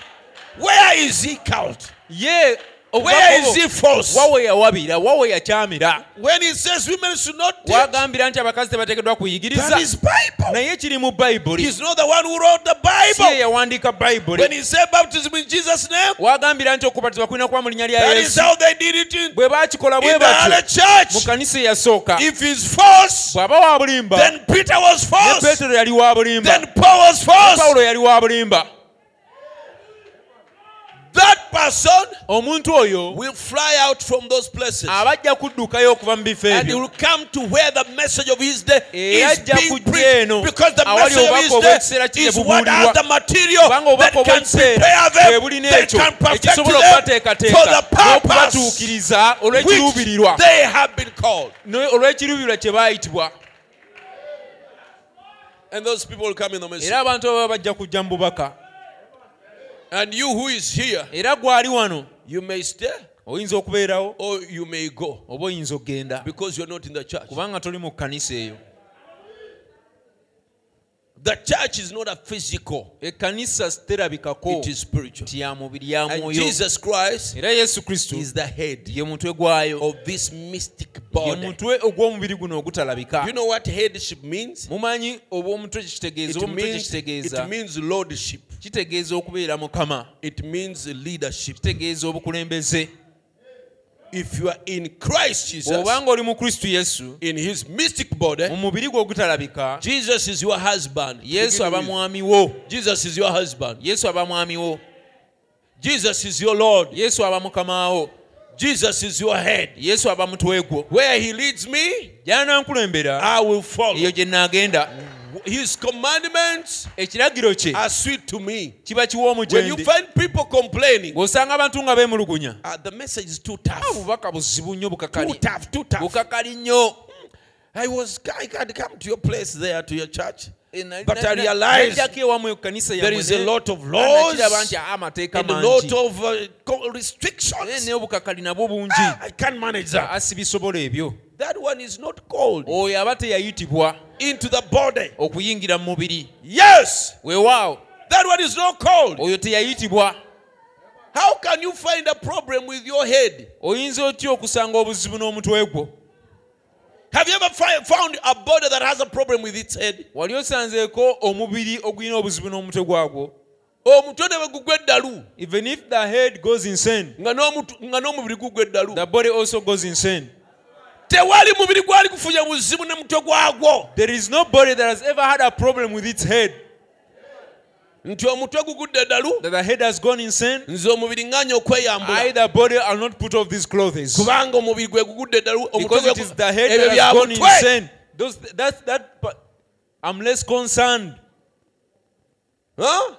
Where is he cult? ye Where is he false? wawe yawabira wawe yakyamira When he says women should not wagambira nti abakazi tebateekeddwa kuyigiriza. That is Bible. naye kiri mu bayibuli He's not the one who wrote the ye yawandiika bayibuli When he said baptism in Jesus' name, wagambira nti okubatizibwa kulina kuba mu linnya lya yesu. how they did it bwe baakikola bwe batyo mu kanisa eyasooka. If he's false, bw'aba wa bulimba then Peter was ne peetero yali wa bulimba Then Paul was false. pawulo yali wa bulimba person omuntu oyo will fly out from those places. aba ajja kuddukayo okuva mu bifo and he ebyo. will come to where the message of his day Era is being preached. because the message of his day is what has the material that can prepare them ekyo can perfect them for the purpose which they have been called. Olw'ekiruubirirwa kye baayitibwa and those people will come in the message era abantu abo bajja kujja mu bubaka and you who is here. Era gwali wano. You may stay oyinza okubeerawo? or you may go. Oba oyinza okgenda? Because you're not in the church. Kubanga toli mu kkanisa eyo. The church is not a physical. Ekkanisa terabikako. It is spiritual. Mubiri ya and jesus christ era yesu kristo is the head ye mutwe gwayo. of this mystic ye body. mutwe ogw'omubiri guno ogutalabika. You know what headship means? Mumanyi oba omutwe kyetegeeza it oba omutwe means, it means lordship kitegeeza okubeera mukama. It means leadership. Kitegeeza obukulembeze. If you are in christ jesus bw'obanga oli mu kristo yesu in his mystic body mu mubiri gwe ogutalabika jesus is your husband. Yesu aba mwami wo. Jesus is your husband. Yesu aba mwami wo. Jesus is your lord. Yesu aba mukama wo. Jesus is your head. Yesu aba mutwe gwo. Where he leads me gyanankulembera i will follow. eyo gye naagenda his commandments ekiragiro kye. are sweet to me. Kiba kiwoomu when you find people complaining ng'osanga abantu nga beemulugunya uh, the message is too tough. Obubaka buzibu nnyo too tough too tough. Bukakali nnyo. I was i had come to your place there to your church. Eh, But I realized there is a lot of laws ah, and a lot of uh, restrictions. Ah, i can't manage that that one is not called oyo aba teyayitibwa into the body. okuyingira mu mubiri. Yes. Weewaawo that one is not called oyo teyayitibwa. How can you find a problem with your head? Oyinza otya okusanga obuzibu n'omutwe gwo? Have you ever fi- found a body that has a problem with its head? Wali osanzeeko omubiri ogulina obuzibu n'omutwe gwagwo? Omutwe ne bwe gugwa eddalu. Even if the head goes insane nga n'omubiri gugwa eddalu. the body also goes insane tewali mubiri gwali kufunya buzibu ne mutwe gwagwo. There is no body that has ever had a problem with its head. Nti omutwe gugudde eddalu that the head has gone insane. nze omubiri ŋŋanya okweyambula. I the body I'll not put off these clothes. Kubanga omubiri gwe gugudde eddalu omutwe because gwe it is the head ebyo that bya has gone mutwe. insane. Those that that pa- I'm less concerned. Huh?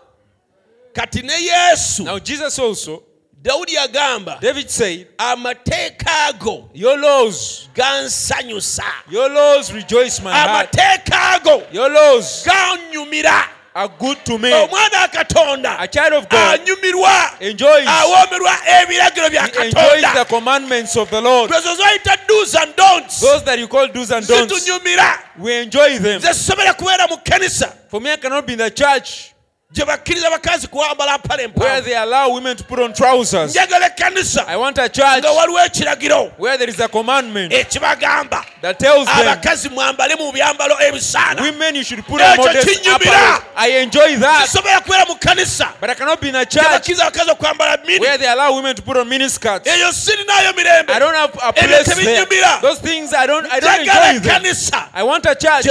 kati ne yesu. Now Jesus also dawudi yagamba David said amateeka ago your laws gansanyusa. your laws rejoice my heart. Amateeka ago your laws ganyumira. are good to me. Omwana wa katonda a child of God anyumirwa enjoys awoomerwa ebiragiro bya enjoys the katonda commandments of the Lord. Ezo zoyita do's and don'ts those that you call do's and don'ts zitunyumira. we enjoy them. Nze sisobole kubeera mu kkanisa. For me I cannot be in the church gye bakkiriza bakazi kuwambala mpale where they allow women to put on trousers. I want a church nga waliwo ekiragiro. where there is a commandment eh, ekibagamba that tells them abakazi mwambale mu byambalo ebisaana. women you should put on modest apparel I enjoy that. Sisobola kubeera mu kkanisa. But I cannot be in a church bakkiriza abakazi okwambala where they allow women to put on miniskirts eyo sirinayo mirembe. I don't have a place there those things I don't I don't enjoy them. I want a church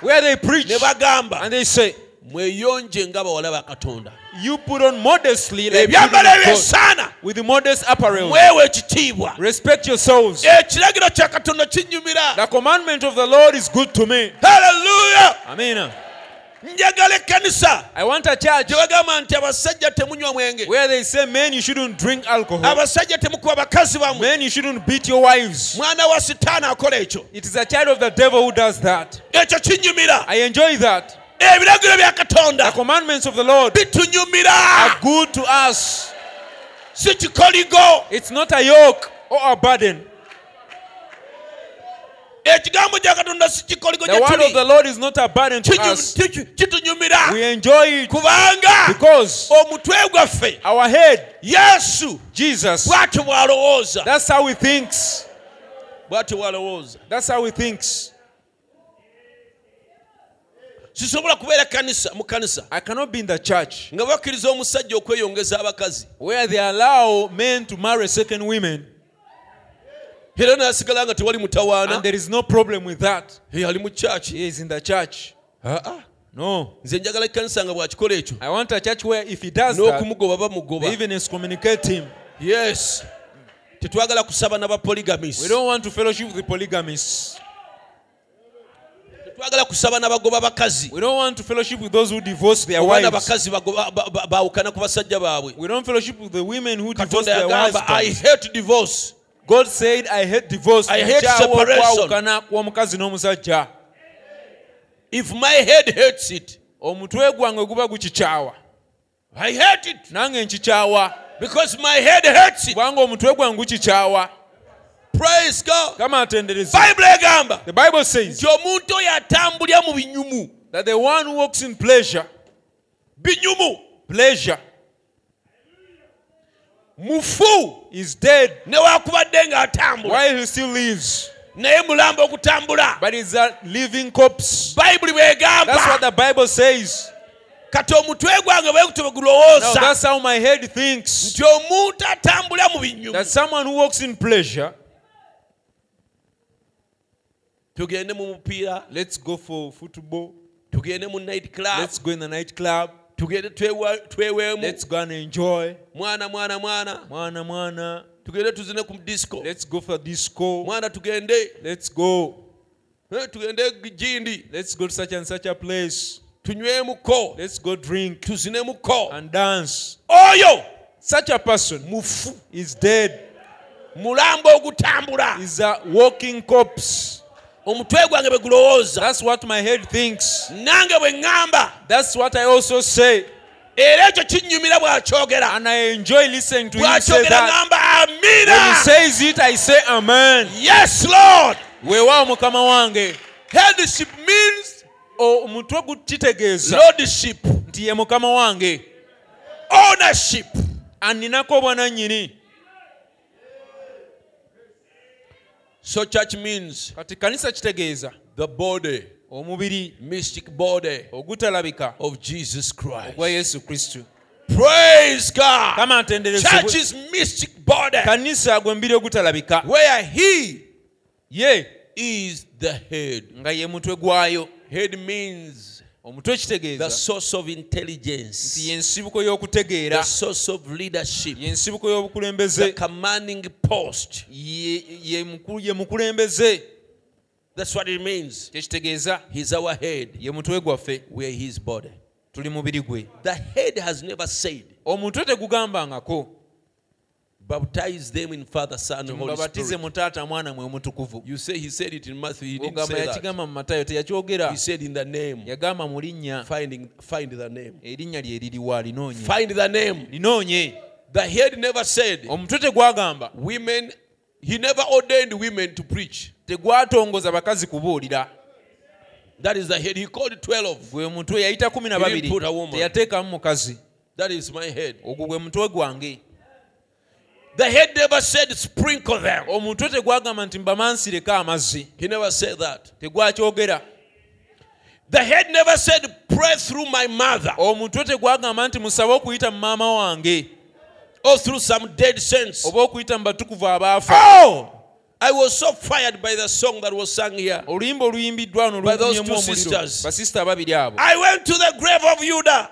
where they preach and they say mweyonje nga bawala ba katonda. You put on modestly like ebyambalo children of God, ebyesaana with the modest apparel. Mwewe ekitiibwa. Respect yourselves ekiragiro eh, kya katonda kinyumira. The commandment of the Lord is good to me. Hallelujah! Amen. Njagala ekkanisa. I want a church gye nti abasajja temunywa mwenge. where they say men you shouldn't drink alcohol. Abasajja temukuba bakazi bammwe. Men you shouldn't beat your wives. Mwana wa sitaani akola ekyo. It is a child of the devil who does that. Ekyo kinyumira. I enjoy that ebiragiro bya the katonda commandments of the Lord bitunyumira. are good to us. Si kikoligo. It's not a yoke or a burden. Ekigambo kya katonda si kikoligo the gye word of the Lord is not a burden to Kinyu- us. kitu- kitunyumira. We enjoy it kubanga omutwe gwaffe our head yesu bw'atyo bw'alowooza. that's thinks. Bw'atyo bw'alowooza that's how he thinks sisobola kubeera mu kanisa. I cannot be in the church nga bakkiriza omusajja okweyongeza abakazi. where they allow men to marry second women. Era nasigala nga tewali mutawaana. And there is no problem with that. Eh, ali mu kyaki he is in the church. Ah, no. Nze njagala ekkanisa nga bw'akikola ekyo. I want a church where if he does that n'okumugoba bamugoba. they even excommunicate him. Yes. Tetwagala kusaba n'abapoligamis tetwagala kusaba n'abagoba bakazi. We don't want to fellowship with those who divorce their wives. n'abakazi bagoba- ba- ba- baawukana ku basajja baabwe. We don't fellowship with the women who divorce their wives i hate divorce. God said i hate divorce. I hate separation. okwawukana n'omusajja? If my head hates it omutwe gwange guba gukikyawa. I hate it. Nange nkikyawa. Because my head hates it. Kubanga omutwe gwange gukikyawa praise god. Kama atendereza bayibuli egamba. The bible says nti omuntu oyo atambulira mu binyumu. that the one who walks in pleasure binyumu. Pleasure mufu. is dead. Newakubadde ng'atambula while he still lives. Naye mulamba okutambula. But is a living corpse. Bayibuli that's what the bible says. Kati omutwe gwange bwe gutyo bwe now gulowooza that's how my head thinks. Nti omuntu atambula mu binyumu. That someone who walks in pleasure tugende mu mupiira. Let's go for football. Tugende mu night club. Let's go in the night club. Tugende tweweemu. Let's go and enjoy. Mwana mwana mwana. Mwana mwana. Tugende tuzine ku disco. Let's go for disco. Mwana tugende let's go. Eh, tugende gindi let's go to such and such a place. Tunywemuko let's go drink. Tuzinemuko and dance. Oyo! Such a person mufu. is dead. Mulamba ogutambula. Is a walking corpse omutwe gwange bwe gulowooza that's what my head thinks. nange bwe ŋŋamba that's what i also say. Era ekyo kinnyumira bw'akyogera. And i enjoy listening to bw'akyogera that. ŋŋamba when he says it? I say amen. Yes lord. Weewaawo mukama wange. Headship means omutwe gukitegeeza lordship. Nti ye mukama wange. Ownership. Aninako obwanannyini so church means kati kanisa kitegeeza. the body omubiri. mystic body ogutalabika. of jesus christ. Ogwa yesu kristo praise god. Kama church is mystic body. Kanisa gwe mbiri ogutalabika. Where he ye. is the head. Nga ye mutwe gwayo. Head means omutwe the kitegeeza source of nti intelligence y'okutegeera. The source of leadership. The y'obukulembeze. Commanding post. Ye ye mukulu- ye mukulembeze. That's what it means. He's our head. Ye mutwe gwaffe. We're his body. Tuli mubiri gwe. The head has never said omutwe tegugambangako baptize them in father son and holy spirit. mu mwana mwe omutukuvu you say he said it in matthew he didn't ogamba say that. yakigamba mu matayo teyakyogera. He said in the name. Yagamba mu linnya. Finding find the name. Erinnya lye liriwa linoonye find the name. Linoonye the head never said. Omutwe tegwagamba. Women he never ordained women to preach. Tegwatongoza bakazi kubuulira. That is the head. He called 12 gwe mutwe yayita kumi na He didn't babiri. put a woman. teyateekamu mukazi. That is my head. Ogwo gwe mutwe gwange the head never said sprinkle them. Omutwe tegwagamba nti mbamansireko amazzi. He never said that. Tegwakyogera. The head never said pray through my mother. Omutwe tegwagamba nti musabe okuyita mu maama wange. Or through some dead saints. Oba okuyita mu batukuvu abaafa. Oh i was so fired by the song that was sung here oluyimba oluyimbiddwa wano By those two sisters. basisita ababiri abo i went to the grave of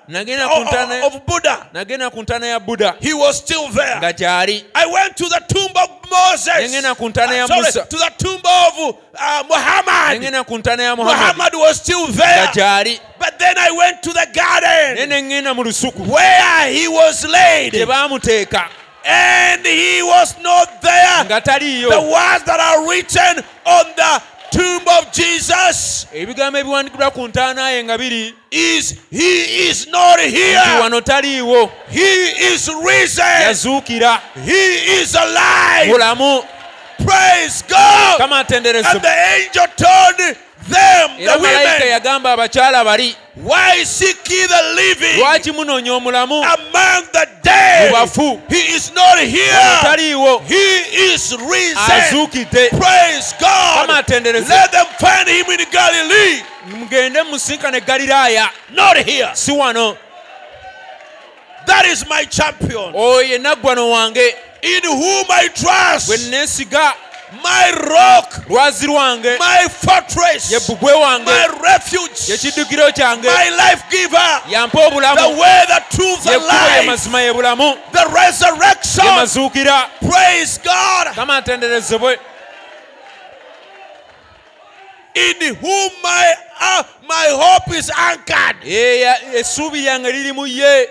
nagenda of, ku ntaana of buddha nagenda ku ntaana ya buda he was still there nga gyali I went to the tomb of Moses. Nengenda ku ntaana ya Uh, sorry, Musa. to the tomb of uh, Muhammad. nengenda ku ntaana ya muhammadi Muhammad was still nga there. gyali But then I went to the naye garden ne ŋŋenda mu lusuku where he was laid. gye baamuteeka And he was not there. nga The taliiyo words that are written on the tomb of Jesus ebigambo ebiwandikiddwa ku ntaana ye nga biri is He is not here. wano taliiwo He is risen. yazuukira He is alive. mulamu Praise God. kama And the angel told era the malayika yagamba abakyala bali why seek ye the living lwaki munoonya omulamu among the mu dead? bafu He is not wano here. taliiwo He is risen. azuukidde Praise God. kama atendereze Let them find him in Galilee. mugende musinkane here. si wano That is my champion. oyo ye naggwano wange In whom I gwe trust. neesiga my rock, lwazi lwange my fortress, ye bbugwe wange my refuge, ye kiddukiro kyange my life giver, yampa the way, the truth, ye the ye life, mazima ye bulamu the ye resurrection. mazuukira Praise God. kama atenderezebwe In whom my uh, my hope is anchored. Essuubi lyange liri mu ye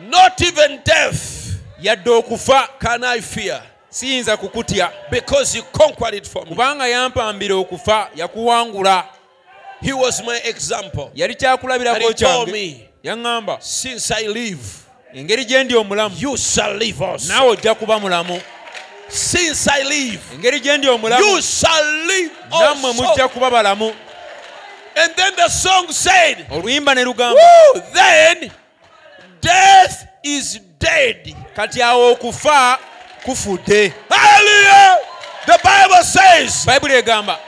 Not even death yadde okufa can I fear siyinza kukutya because He conquered it for me. kubanga yampambira okufa yakuwangula He was my example. yali kyakulabirako kyange yaŋŋamba Since I live, engeri gye ndi omulamu you shall live also. naawe ojja kuba mulamu Since I live, engeri gye ndi you shall live nammwe also. mujja kuba balamu And then the song said, oluyimba ne lugamba Then death is dead. kati awo okufa kufudde Hallelujah! The Bible says, bayibuli egamba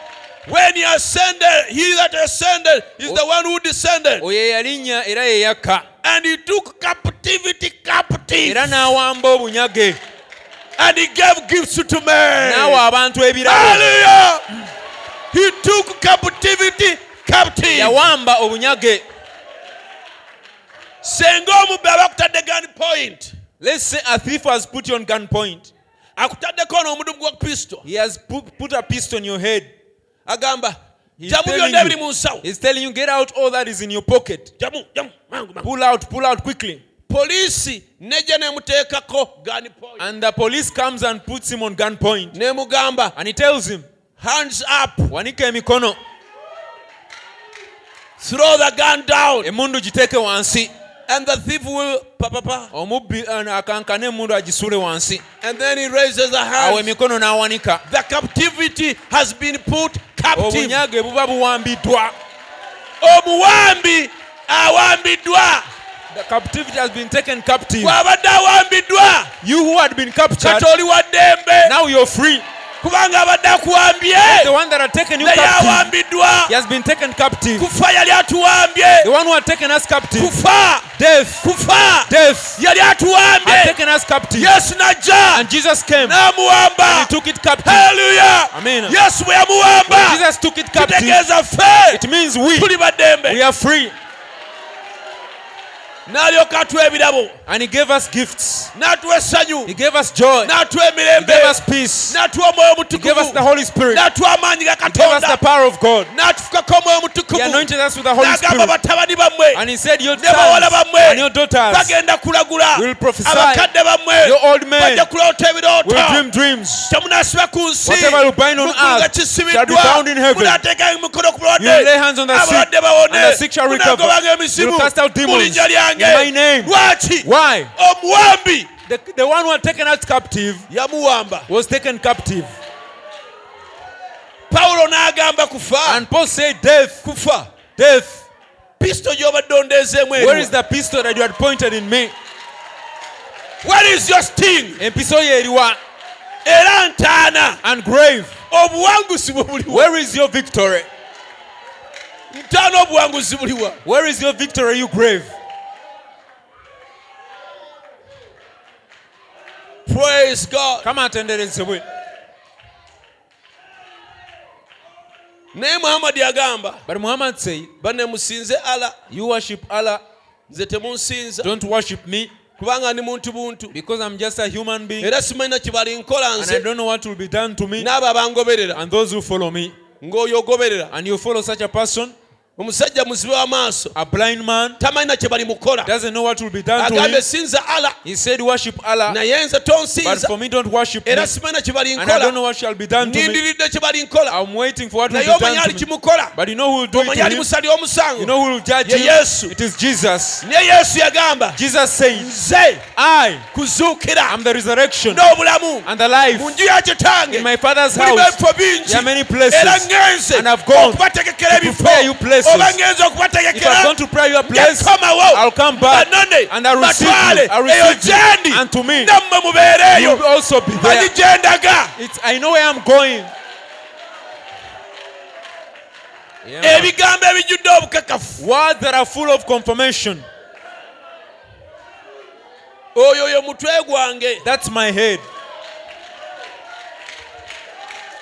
when he ascended, he that ascended is the one who descended. oyo eyalinnya era ye yakka And he took captivity captive. era n'awamba obunyage And he gave gifts to men. n'awa abantu ebirabo Hallelujah! He took captivity captive. yawamba obunyage senga omubbi aba akutadde gun point. Let's say a thief has put you on gun point. Akutaddeko n'omudumu gwa kristo. He has put, put a pistol on your head. Agamba He's telling you- he's telling you get out all that is in your pocket. Jamu jamu mangu mangu. Pull out pull out quickly. Poliisi nejja nemuteekako gun point. And the police comes and puts him on gun point. Nemugamba. And he tells him hands up. wanika emikono throw the gun down. Emundu giteeke wansi and the thief will papapa omubbi uh, akankane emundu agisule wansi. And then he raises the awo hand emikono n'awanika. The captivity has been put captive. Obunyage buba buwambiddwa omuwambi awambiddwa the captivity has been taken captive. You who had been captured kati oli wa ddembe. now you're free kubanga abadde akuwambye. Naye awambiddwa kufa yali atuwambye. Kufa. Kufa. Yali atuwambye. Yesu najja. N'amuwamba. Haleluya yesu bwe yamuwamba. Kitegeeza ffe. Tuli baddembe n'alyoka atuwa ebirabo. And he gave us gifts. N'atuwa essanyu. He gave us joy. N'atuwa he emirembe gave us peace. N'atuwa omwoyo he gave us the holy spirit. N'atuwa amaanyi ga he gave us the power of god. N'atufukako omwoyo he anointed us with the holy n'agamba spirit. batabani bammwe and he said your sons bammwe and your daughters bagenda kulagula will prophesy. abakadde bammwe your old men bajja kuloota will dream dreams. Temunasiba ku nsi. Whatever you bind on earth shall be bound in heaven. munaateekanga emikono ku You lay hands on the sick, abalwadde bawone. and the sick shall recover. You cast out mu demons in my name. why? The, the one who had taken us captive yamuwamba was taken captive. Pawulo n'agamba kufa. And paul said death. Kufa. Death. Pisito gy'obadde ondeezeemu where is the pistol that you had pointed in me? Where is your sting? Empiso ye eriwa era ntaana. And grave. Obuwanguzi bwe buliwa. Where is your victory? Ntaana obuwanguzi buliwa. Where is your victory you grave praise god. Kama atenderezebwe naye muhammadi agamba but muhammad said banne musinze ala you worship allah. nze temunsinza. Don't worship me. Kubanga ndi muntu buntu. Because i'm just a human being. Era simanyi na kibali nkola and i don't know what will be done to me. N'abo abangoberera. And those who follow me. Ng'oyo ogoberera. And you follow such a person omusajja muzibe w'amaaso a blind man tamanyi na kye bali doesn't know what will be done to agambye sinza ala he said worship allah. Naye nze but tonsinza for me don't worship me. era simanyi na kye bali i don't know what shall be done to me. Kye bali nkola. I'm waiting for what will naye omanyi ali kimukola. But you know who will do it omanyi to ali him? musali you omusango know who will judge ye yesu. It is jesus. Naye yesu yagamba nze kuzuukira am the resurrection n'obulamu and the life mu nju ya kitange. In my father's mulimu ebifo bingi. There are many places. Era ngenze and I've gone okubategekera ebifo places. if i've gone to pray your place i'll come back and i'll receive you. I'll eyo receive you. and to me nammwe you will also be there. it's, i know where i'm going. Ebigambo ebijjudde obukakafu words that are full of confirmation. Oyo ye mutwe gwange. That's my head.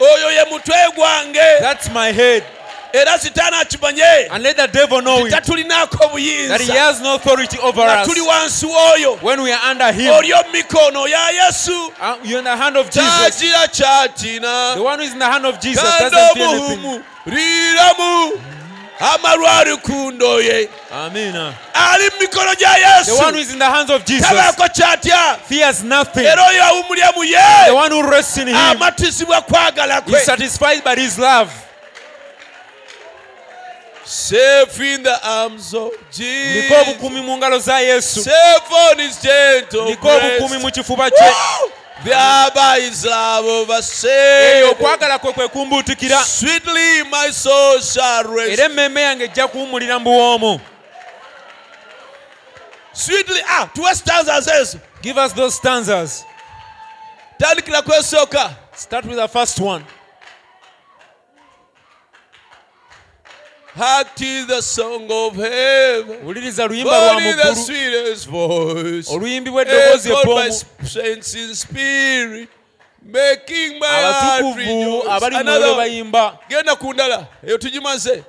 oyo ye mutwe gwange. That's my head. Era sitaani akimanye And let the devil know it. tatulinaako That he has no authority over us. wansi w'oyo. When we are under him, oli omu mikono ya yesu. uh, you're in the hand of Jesus. kyatina. The one who is in the hand of Jesus kandi doesn't fear anything. obuhumu liiramu amalwari ku ndoye ali mu mikono gya The one who yesu in the hands of Jesus tabaako kyatya. era oyo awumulya mu ye one who rests in him amatisibwa kwagala kwe safe in the arms of Niko obukumi mu ngalo za Yesu. safe on his gentle Niko obukumi mu kifuba kye. Woo! there by his Eyo okwagala kwe kwe kumbuutikira. sweetly my soul shall rest Era emmeeme yange ejja kuwummulira mu buwoomu. sweetly ah tuwe stanza zezo Give us those stanzas. tandikira kwesooka Start with the first one. Eppoomu saints in spirit. Making my heart abatukuvu rejoice. abali mu Another mwoyo one. bayimba genda ku ndala eyo tugimaze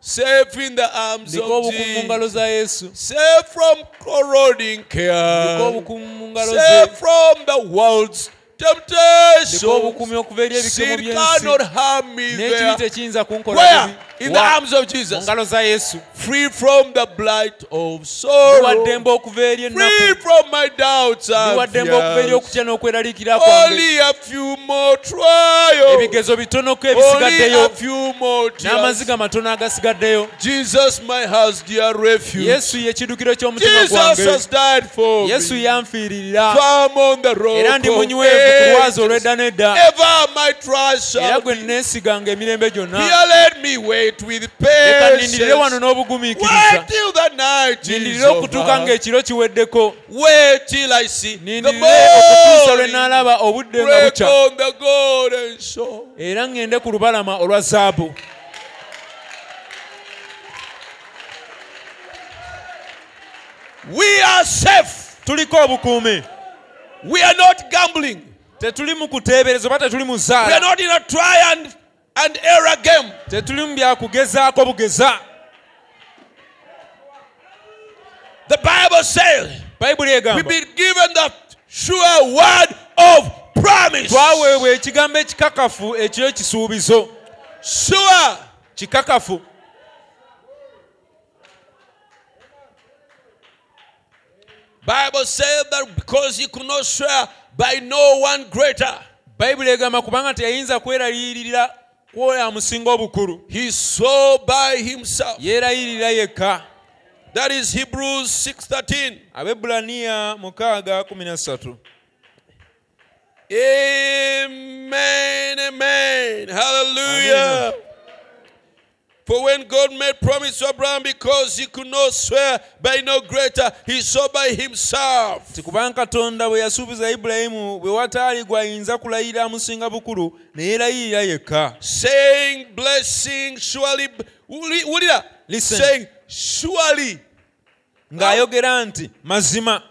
safe in the arms ndiko of obukumu mu ngalo Jesus. za yesu safe from corroding ndiko care obukumu mu ngalo ze safe from the world's ndiko temptation obukumi okuva eri ebikemo sin by'ensi cannot harm me n'ekibi there tekiyinza kunkola where bubi. In the Wa- arms of mu Jesus. ngalo za yesu. Free from the blight of ndiwa sorrow ddembe okuva eri free ennaku from my doubts ndiwa and ddembe okuva eri fears okutya n'okweraliikira kwange. Only a few more trials. Ebigezo bitonoko only ebisigaddeyo. A few more tears. N'amaziga matono agasigaddeyo. Jesus my house dear refuge. Yesu ye kiddukiro ky'omutima Jesus gwange has died for yesu me yanfiiririra firm on the rock era ndi of munywevu ku lwazi ages. olw'edda n'edda. Ever my trust era shall gwe be. neesiganga emirembe gyonna lekanindirire wano n'obugumiikirizanindirire okutuuka ng'ekiro kiweddeko nindirire okutuusa lwe n'alaba obudde nga bukya era ŋŋende ku lubalama olwa zaabu We are safe. Tuliko obukuumi. We are not gambling. Tetuli mu kuteebereza oba tetuli mu zzaala. We are not in a triumph and, error game. Tetuli mu byakugezaako bugeza. The Bible says bayibuli we've egamba been given the sure word of promise. Twaweebwa ekigambo ekikakafu ekyo ekisuubizo sure. Kikakafu. Bible said that because he could not swear by no one greater, bayibuli egamba kubanga teyayinza kweraliirira kwoyo amusinga obukulu he swore by himself. yeerayirira yekka That is Hebrews 6:13. abebulaniya mukaaga kumi na ssatu Amen, amen. Hallelujah. Amen. For when God made promise to Abraham because he could not swear by no greater, he swore by himself. ti katonda bwe yasuubiza ibulayimu bwe wataali gwayinza kulayira amusinga bukulu ne yeerayirira yekka Saying, blessing, surely. Wulira. Listen. Saying, surely. ng'ayogera nti mazima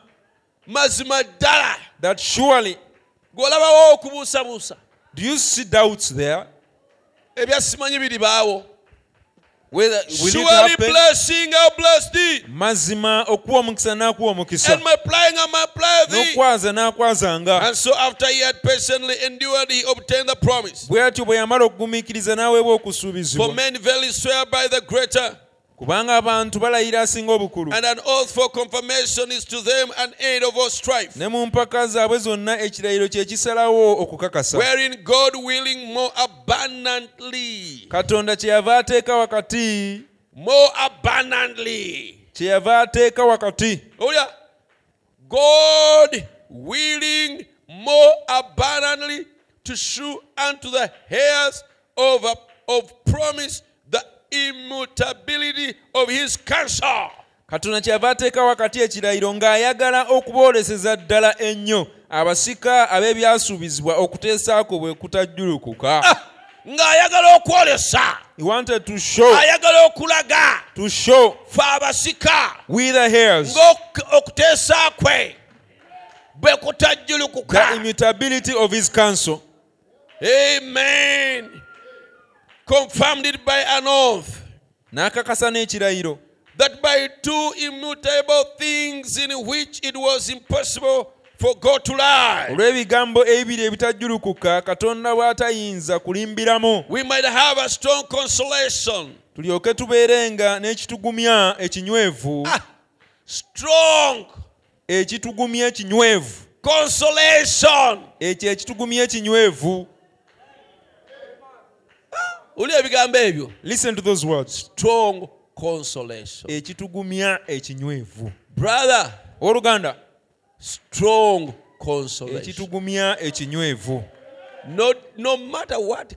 Mazima ddala. that surely Gw'olabawo okubuusabuusa. do you see doubts there Ebyasimanyi biribaawo. Whether will it Surely happen blessing, I'll bless thee. mazima okuwa omukisa n'akuwa omukisa And multiplying, I'll multiply thee. n'okwaza n'akwazanga And so after he had patiently endured, he obtained the promise. bwe bwe yamala okugumiikiriza n'aweebwa For okusuubizibwa men verily swear by the greater, kubanga abantu balayira asinga obukulu and an oath for confirmation is to them an end of all strife. ne mu mpaka zaabwe zonna ekirayiro kye kisalawo okukakasa Wherein God willing more abundantly, katonda kyeyava ateeka wakati more abundantly. kyeyava ateeka wakati Oh. God willing more abundantly to shew unto the heirs of, of promise immutability of his counsel. katonda kyeyava ateeka wakati ekirayiro ng'ayagala okubooleseza ddala ennyo abasika ab'ebyasuubizibwa okuteesaako bwe kutajjulukuka. Ah, ng'ayagala okwolesa. He wanted to show. Ayagala okulaga. To show. Fe abasika. We the heirs. Ng'ok- okuteesa kwe bwe the kutajjulukuka immutability of his counsel amen confirmed it by an oath n'akakasa n'ekirayiro. that by two immutable things in which it was impossible for God to lie, olw'ebigambo ebiri ebitajjulukuka katonda bw'atayinza kulimbiramu. we might have a strong consolation. tulyoke tubeerenga n'ekitugumya ekinywevu. Strong ekitugumya ekinywevu. consolation. ekyo ekitugumya ekinywevu Uli ebigambo ebyo. listen to those words. Strong consolation. ekitugumya ekinywevu. Brother, oluganda. Strong consolation. ekitugumya ekinywevu. No, no matter what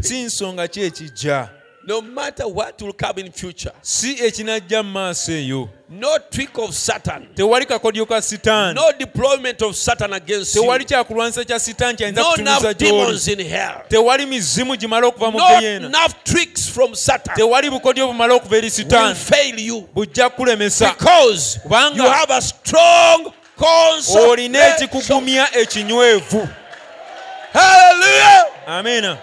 si nsonga ki ekijja? no matter what will come in future, si ekinajja mu maaso eyo no trick of Satan, tewali kakodyo ka sitaani no deployment of Satan against you, tewali kyakulwanyisa kya sitaani kyayinza kutunuza gy'oli. in hell, tewali mizimu gimala okuva mu no geyeena enough tricks from Satan tewali bukodyo bumala okuva eri sitaani fail you. Bujja kukulemesa because Kubanga- you have a strong olina ekikugumya ekinywevu. Hallelujah! amiina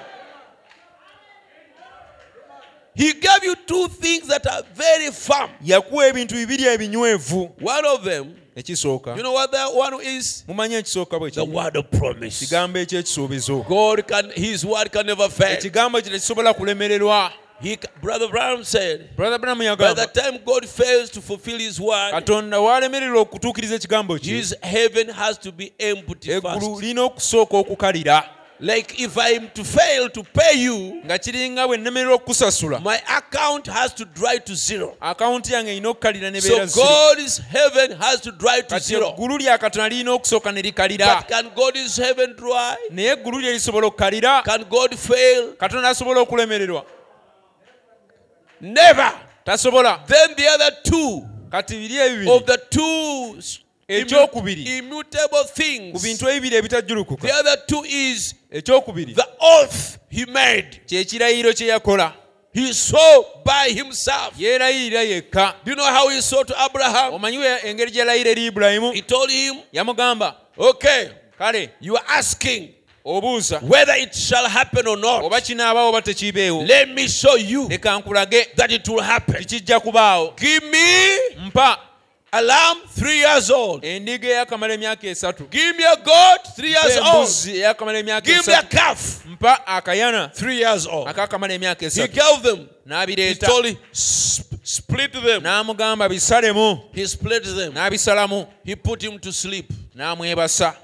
He gave you two things that are very firm. yakuwa ebintu bibiri ebinywevu One of them, ekisooka you know what that one is? mumanyi ekisooka bwe The word of promise. kigambo God can, His word can never fail. ekigambo kye tekisobola kulemererwa He, Brother Branham said, brother branam by the time God fails to fulfill His word, katonda walemererwa okutuukiriza ekigambo kye His heaven has to be empty first. Lirina okusooka okukalira Like if I'm to fail to pay you, nga kiringa bwe nnemererwa okukusasula my account has to dry to zero. akawunti yange erina okukalira ne So beera God's heaven has to dry to zero. eggulu lya katonda lirina okusooka ne likalira But can God's heaven dry? naye eggulu lye lisobola okukalira Can God fail? katonda asobola okulemererwa Never. tasobola Then the other two kati biri ebibiri of the two Ekyokubiri. immutable ku bintu ebibiri ebitajjulukuka the other two is ekyokubiri the oath he made. kyekirayiro kye yakola He swore by himself. yeerayirira yekka Do you know how he swore to Abraham? omanyi engeri gye yalayira eri ibulayimu He told him, yamugamba Okay, kale you are asking obuuza whether it shall happen or not. oba kinaabawo oba tekiibeewo Let me show you leka nkulage that it will happen. tikijja kubaawo Give me mpa a lamb three years old. endiga eyakamala emyaka esatu Give me a goat three years old. embuzi eyakamala emyaka Give me a calf mpa akayana three years old. akakamala emyaka He gave them. He told him, "Sp- split them. n'amugamba bisalemu He split them. n'abisalamu He put him to sleep. n'amwebasa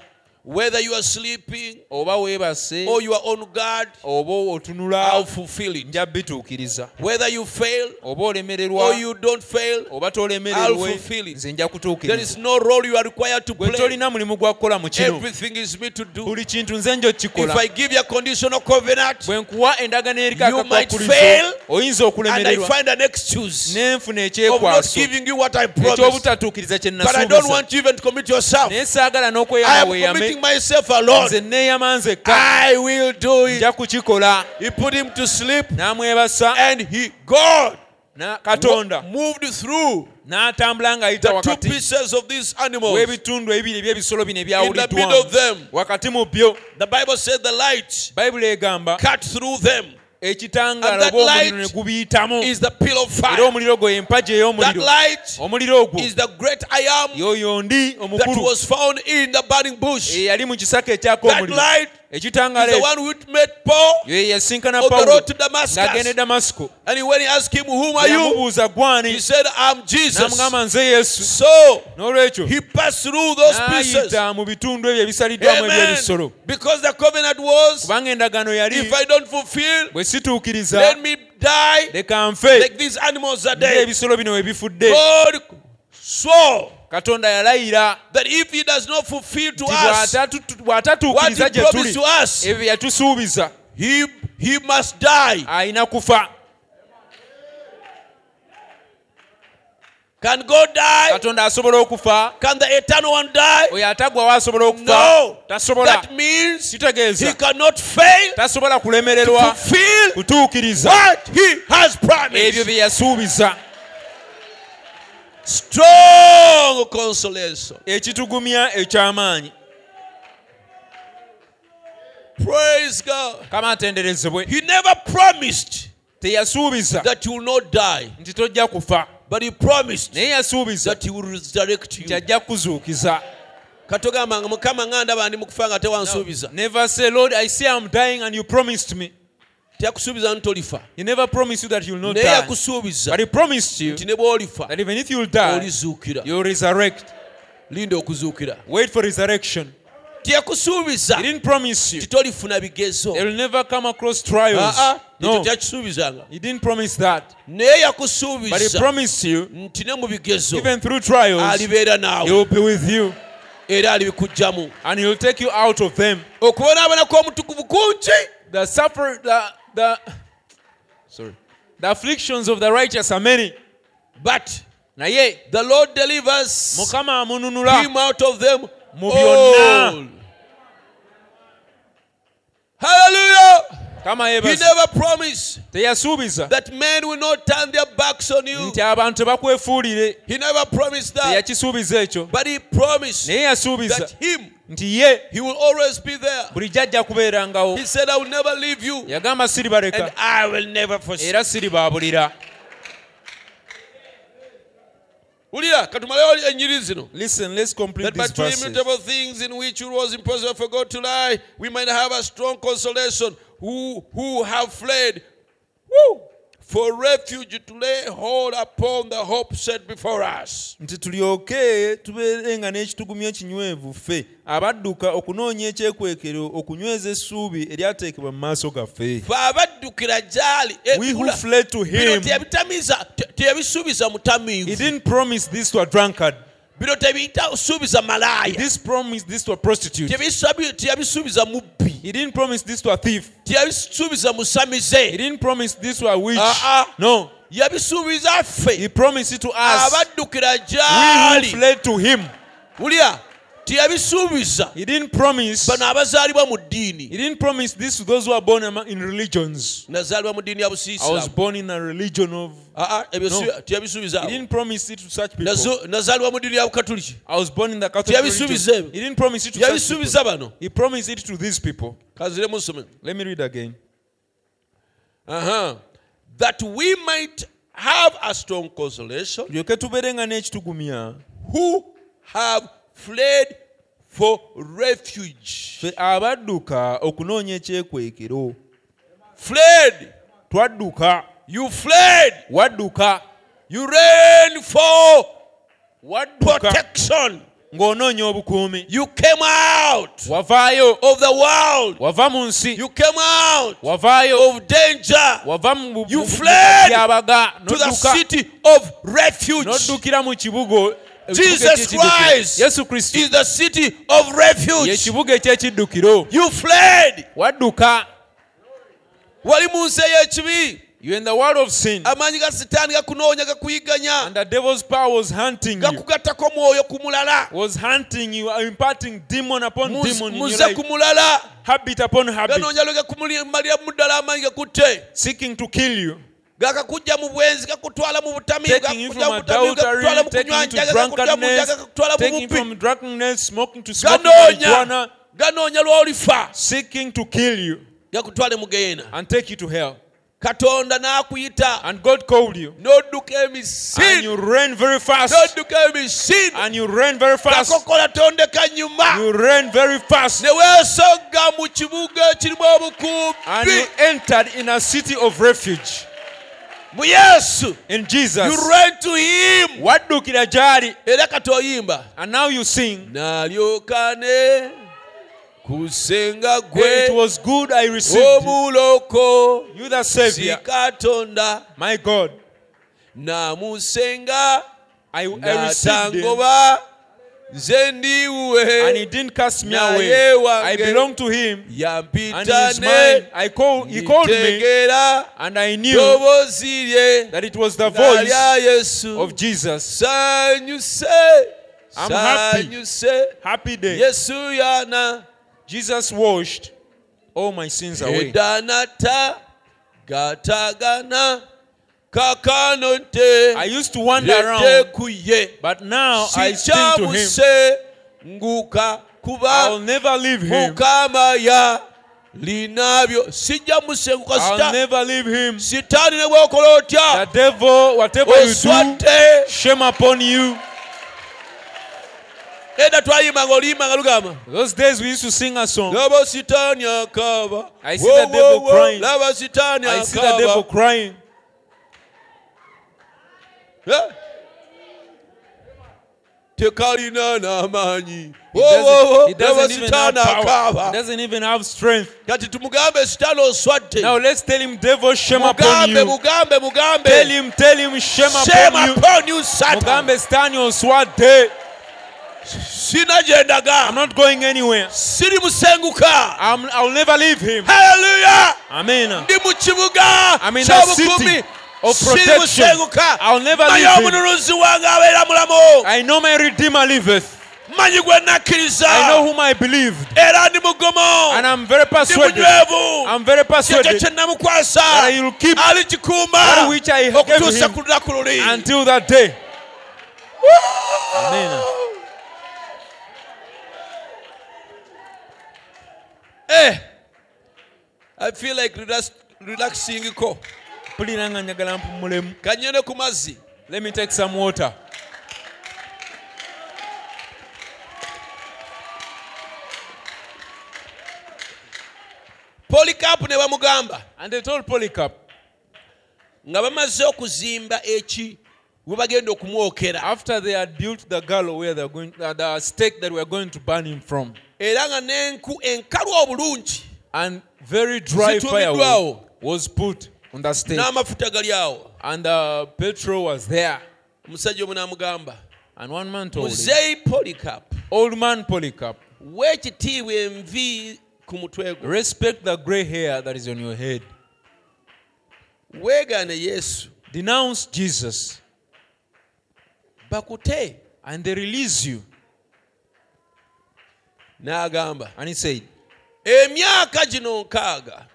Whether you are sleeping oba weebase or you are on guard, oba otunula I'll fulfill it. nja bituukiriza Whether you fail oba olemererwa or you don't fail, oba I'll fulfill it. nze nja there is no role you are required to play. tolina mulimu gwa kukola mu kino Everything is me to do. buli kintu nze nja If I give you a conditional covenant bwe nkuwa endagano eriko You might fail, oyinza and I find an excuse n'enfuna of not ekyekwaso giving you what I promised, ekyobutatuukiriza kye but I don't nasuubiza want you even to commit yourself. naye saagala I n'okweyama am weeyame committing myself alone. nze neeyama nzekka I will do it. nja kukikola. He put him to sleep, n'amwebasa and he, God, katonda. Moved through n'atambula ng'ayita the two wakati. pieces of these animals. w'ebitundu ebibiri ebyebisolo bino In the middle of ebyawuliddwamu them, wakati mu byo. The Bible said the light bayibuli egamba cut through them ekitangaala And that light ne gubiyitamu is the pillar of era fire. omuliro gwe empagi That ey'omuliro light omuliro ogwo is the great I am yoyo ndi that omukulu was found in the burning bush. eyali mu kisaka ekyaka That omuliro light ekitangaala the one which made Paul ye yasinkana pawulo. ng'agenda e damasiko And he- when he asked him, Whom are you? yamubuuza gwani? He said, I'm Jesus. n'amugamba nze yesu. N'olwekyo? he passed through those pieces. n'ayita mu bitundu ebyo ebisaliddwamu ebyebisolo Because the covenant was, kubanga endagaano yali if I don't fulfill, bwe situukiriza let me die leka nfe. like these animals are ebisolo bino we bifudde katonda yalayira that if he does not fulfill to us bw'atatu- what bw'atatuukiriza he gye tuli ebyo yatusuubiza he, he must die. alina kufa Can God die? katonda asobola okufa Can the eternal one die? oyo ataggwawo asobola okufa No. tasobola That means he cannot fail tasobola to fulfill kutuukiriza what he has ebyo promised. bye yasuubiza Strong consolation. ekitugumya eky'amaanyi. Praise God. kama atenderezebwe. He never promised teyasuubiza that you will not die, nti tojja kufa. But he promised naye yasuubiza that he will resurrect nti you. ajja kuzuukiza katogamba nga mukama nga ndaba ndi mukufa nga tewansuubiza. Never say lord i see i'm dying and you promised me teyakusuubiza nti tolifa he never promised you that you'll not naye yakusuubiza but he promised you nti ne bw'olifa that even if you'll die olizuukira. linda okuzuukira. Wait for resurrection. Teyakusuubiza he didn't promise you. nti tolifuna bigezo. They will never come across trials. Ah, ah, no. he didn't promise that. But he promised you nti ne mu bigezo even through trials he will be with you. And he'll take you out of them. Okubonaabona kw'omutukuvu kungi. The suffer the the sorry the afflictions of the righteous are many but naye the lord delivers mukama amununula him out of them Mu byonna. all. hallelujah! Kama he yebaza. never promised teyasuubiza. that men will not turn their backs on you. Nti abantu tebakwefuulire he never promised that. Teyakisuubiza ekyo. But he promised naye yasuubiza. that him nti ye he will always be there. Bulijjo ajja kubeerangawo. He said i will never leave you. Yagamba and i will never forsake era siribaabulira wulira katumalewo enyiri zino. Listen let's complete that by two verses. immutable things in which it was impossible for God to lie, we might have a strong consolation. Who, who have fled. Woo, for refuge to lay hold upon the hope set before us. nti tulyoke tubeerenga n'ekitugumya ekinywevu ffe abadduka okunoonya ekyekwekero okunyweza essuubi eryateekebwa mu maaso gaffe. Fe abaddukira gy'ali eh, we who wula, fled to bino him teyabitamiza te- teyabisuubiza he mutamiivu didn't promise this to a drunkard bino tebisuubiza he malaaya didn't promise this to a prostitute. Teyabisuubiza mubbi he didn't promise this to a thief. Teyabisuubiza he didn't promise this to a witch. Uh-uh. no. Yabisuubiza ffe he promised it to us. Abaddukira we gy'ali. fled to him teyabisuubiza he didn't promise. Bano abazaalibwa mu he ddiini didn't promise this to those who are born in religions. Nazaalibwa mu ddiini ya i was born in a religion of Aa, ebyo si- No. he didn't promise it to such people. Nazo- nazaalibwa mu ddiini ya bukatuliki I was born in the Catholic Teyabisuubiza ebyo. He didn't promise it to such yabisuubiza bano. He promised it to these people. Let me read again. Aha. that we might have a strong consolation. Tulyoke tubeerenga n'ekitugumya. Who have fled for refuge. Ffe abadduka okunoonya ekyekwekero. Fled. Twadduka. You fled. Wadduka. You ran for wadduka. protection. Ng'onoonya obukuumi. You came out wavaayo. of the world. Wava mu nsi. You came out wavaayo. of danger. Wava mu You fled byabaga. to the city of refuge. N'oddukira mu kibuga Jesus. Christ yesu kristo. is the city of refuge. Ekyekiddukiro. You fled. Wadduka. Wali mu nsi ey'ekibi. You in the world of sin. Amaanyi ga sitaani gakunoonya gakuyiganya and the devil's power was hunting you. Gakugattako mwoyo ku mulala. Was hunting you imparting demon upon Muz- demon in muze ku mulala. Habit upon habit. Ganoonya lwe gakumaliramu ddala amaanyi gakutte. Seeking to kill you gakakujja mu bwenzi gakutwala mu taking you mu butamiivu gakutwala mu taking you to kunywanja gakakujja mu njaga gakutwala mu bubbi from drunkenness smoking to smoking ganoonya ganoonya lw'olifa seeking to kill you gakutwale mu geena. and take you to hell. Katonda n'akuyita. And God called you. N'odduka and emisiri you ran very fast. N'odduka emisiri and you ran very fast. Kakokola tondeka nyuma. You ran very fast. Ne weesogga mu kibuga ekirimu and obukubi you entered in a city of refuge mu yesu. In you Jesus ran to him. Waddukira gy'ali. Era kati oyimba and now you sing. N'alyoka ne kusenga gwe. It was good I received omuloko you the Savior. Katonda. My God. N'amusenga. I, I received him n'atangoba and he didn't cast me away. I belong to him. And he yampita is mine. I call, he called me. And I knew that it was the voice of Jesus. I'm happy. happy day. Yesu yana. Jesus washed all my sins away kakano nte I used to wander around, ku ye but now I stick to him. nguka kuba will never leave him. mukama ya linabyo sijja musenguka I'll never leave him. sitaani ne bwokola otya The devil, you do, shame upon you. edda twayimbanga oliyimbanga lugamba Those days we used to sing a song. laba sitaani akaaba I see the devil crying. laba sitaani I see the devil akaaba crying. Tekalina n'amaanyi He doesn't, he laba doesn't even have sitaani power. He akaaba doesn't even have strength. kati tumugambe sitaani oswadde Now let's tell him, devil, shame upon mugambe mugambe Tell mugambe him, tell him, shame shame upon you. upon you satan Mugambe, stand your sword day. sina gye I'm ndaga not going anywhere. siri musenguka I'm, I'll never leave him. haleluya Amen. ndi mu kibuga I'm in the ky'obukumi of protection. I'll never leave him. omununuzi wange abeera mulamu I know my Redeemer liveth. manyi gwe nakkiriza I know whom I believed. era ndi mugumu And I'm very ndi persuaded. munywevu I'm very persuaded kye namukwasa I will keep that which I gave okutuusa him ku lunaku luli until that day. Amen. Eh, I feel like relax, relaxing mpulira nga njagala mpumulemu. Kanyene ku mazzi. Let me take some water. Polikapu ne bamugamba and they told polycarp nga bamaze okuzimba eki we bagenda okumwokera. after they had built the gallows where they're going uh, the stake that we are going to burn him from. Era nga n'enku enkalu obulungi and very dry firewood was put on the stake n'amafuta gali awo. And uh, petrol was there. Omusajja omu n'amugamba and one man told him muzeeyi polikapu old man polycarp. Weekitiibwa envi ku mutwe gwo. Respect the gray hair that is on your head. Weegaane yesu. Denounce jesus. Bakute. And they release you. N'agamba and he said emyaka gino nkaaga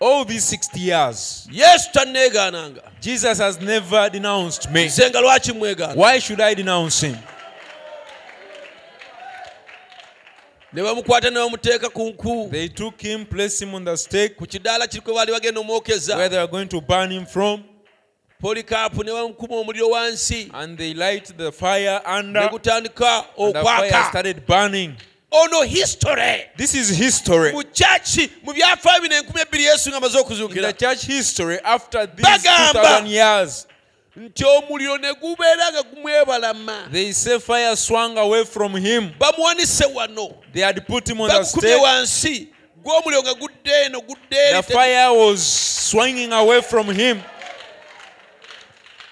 all these 60 years. Yesu tanneegaananga jesus has never denounced me. Nze lwaki mwegaana why should i denounce him? Ne bamukwata ne bamuteeka ku nku. They took him placed him on the stake. Ku kidaala kiri kwe baali bagenda where they are going to burn him from. Polikaapu ne bamukuma omuliro wansi. And they light the fire ne under gutandika the fire okwaka. started burning ono history. This is history. Mu kyaki mu byafaayo bino enkumi ebbiri yesu nga amaze the okuzuukira church history after these Bagamba. 2000 years nti omuliro ne gubeera nga gumwebalama. they say fire swung away from him. Bamuwanise wano. They had put him on the stake. wansi. Gw'omuliro nga gudde eno gudde eri the fire was swinging away from him.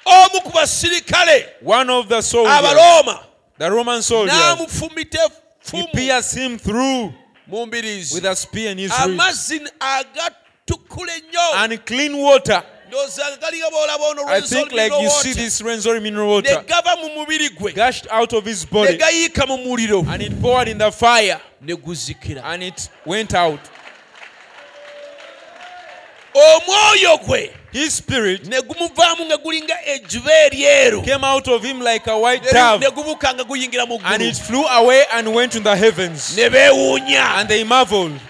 Omu ku basirikale. One of the soldiers. Abalooma. The roman soldiers. N'amufumita he pierced him through with a spear in his amazzi agatukula ennyo and clean water. Ndowooza nga galinga boolaba ono i think like you see this Rwenzori mineral water. Gava mu mubiri gwe. Gushed out of his body. Gayiika mu muliro. And it poured in the fire. And it went out omwoyo gwe his spirit ne gumuvaamu nga gulinga ejjuba eryeru. came out of him like a white ne dove. gubuka nga guyingira mu and it flew away and went to the heavens. Ne beewuunya. And they marveled.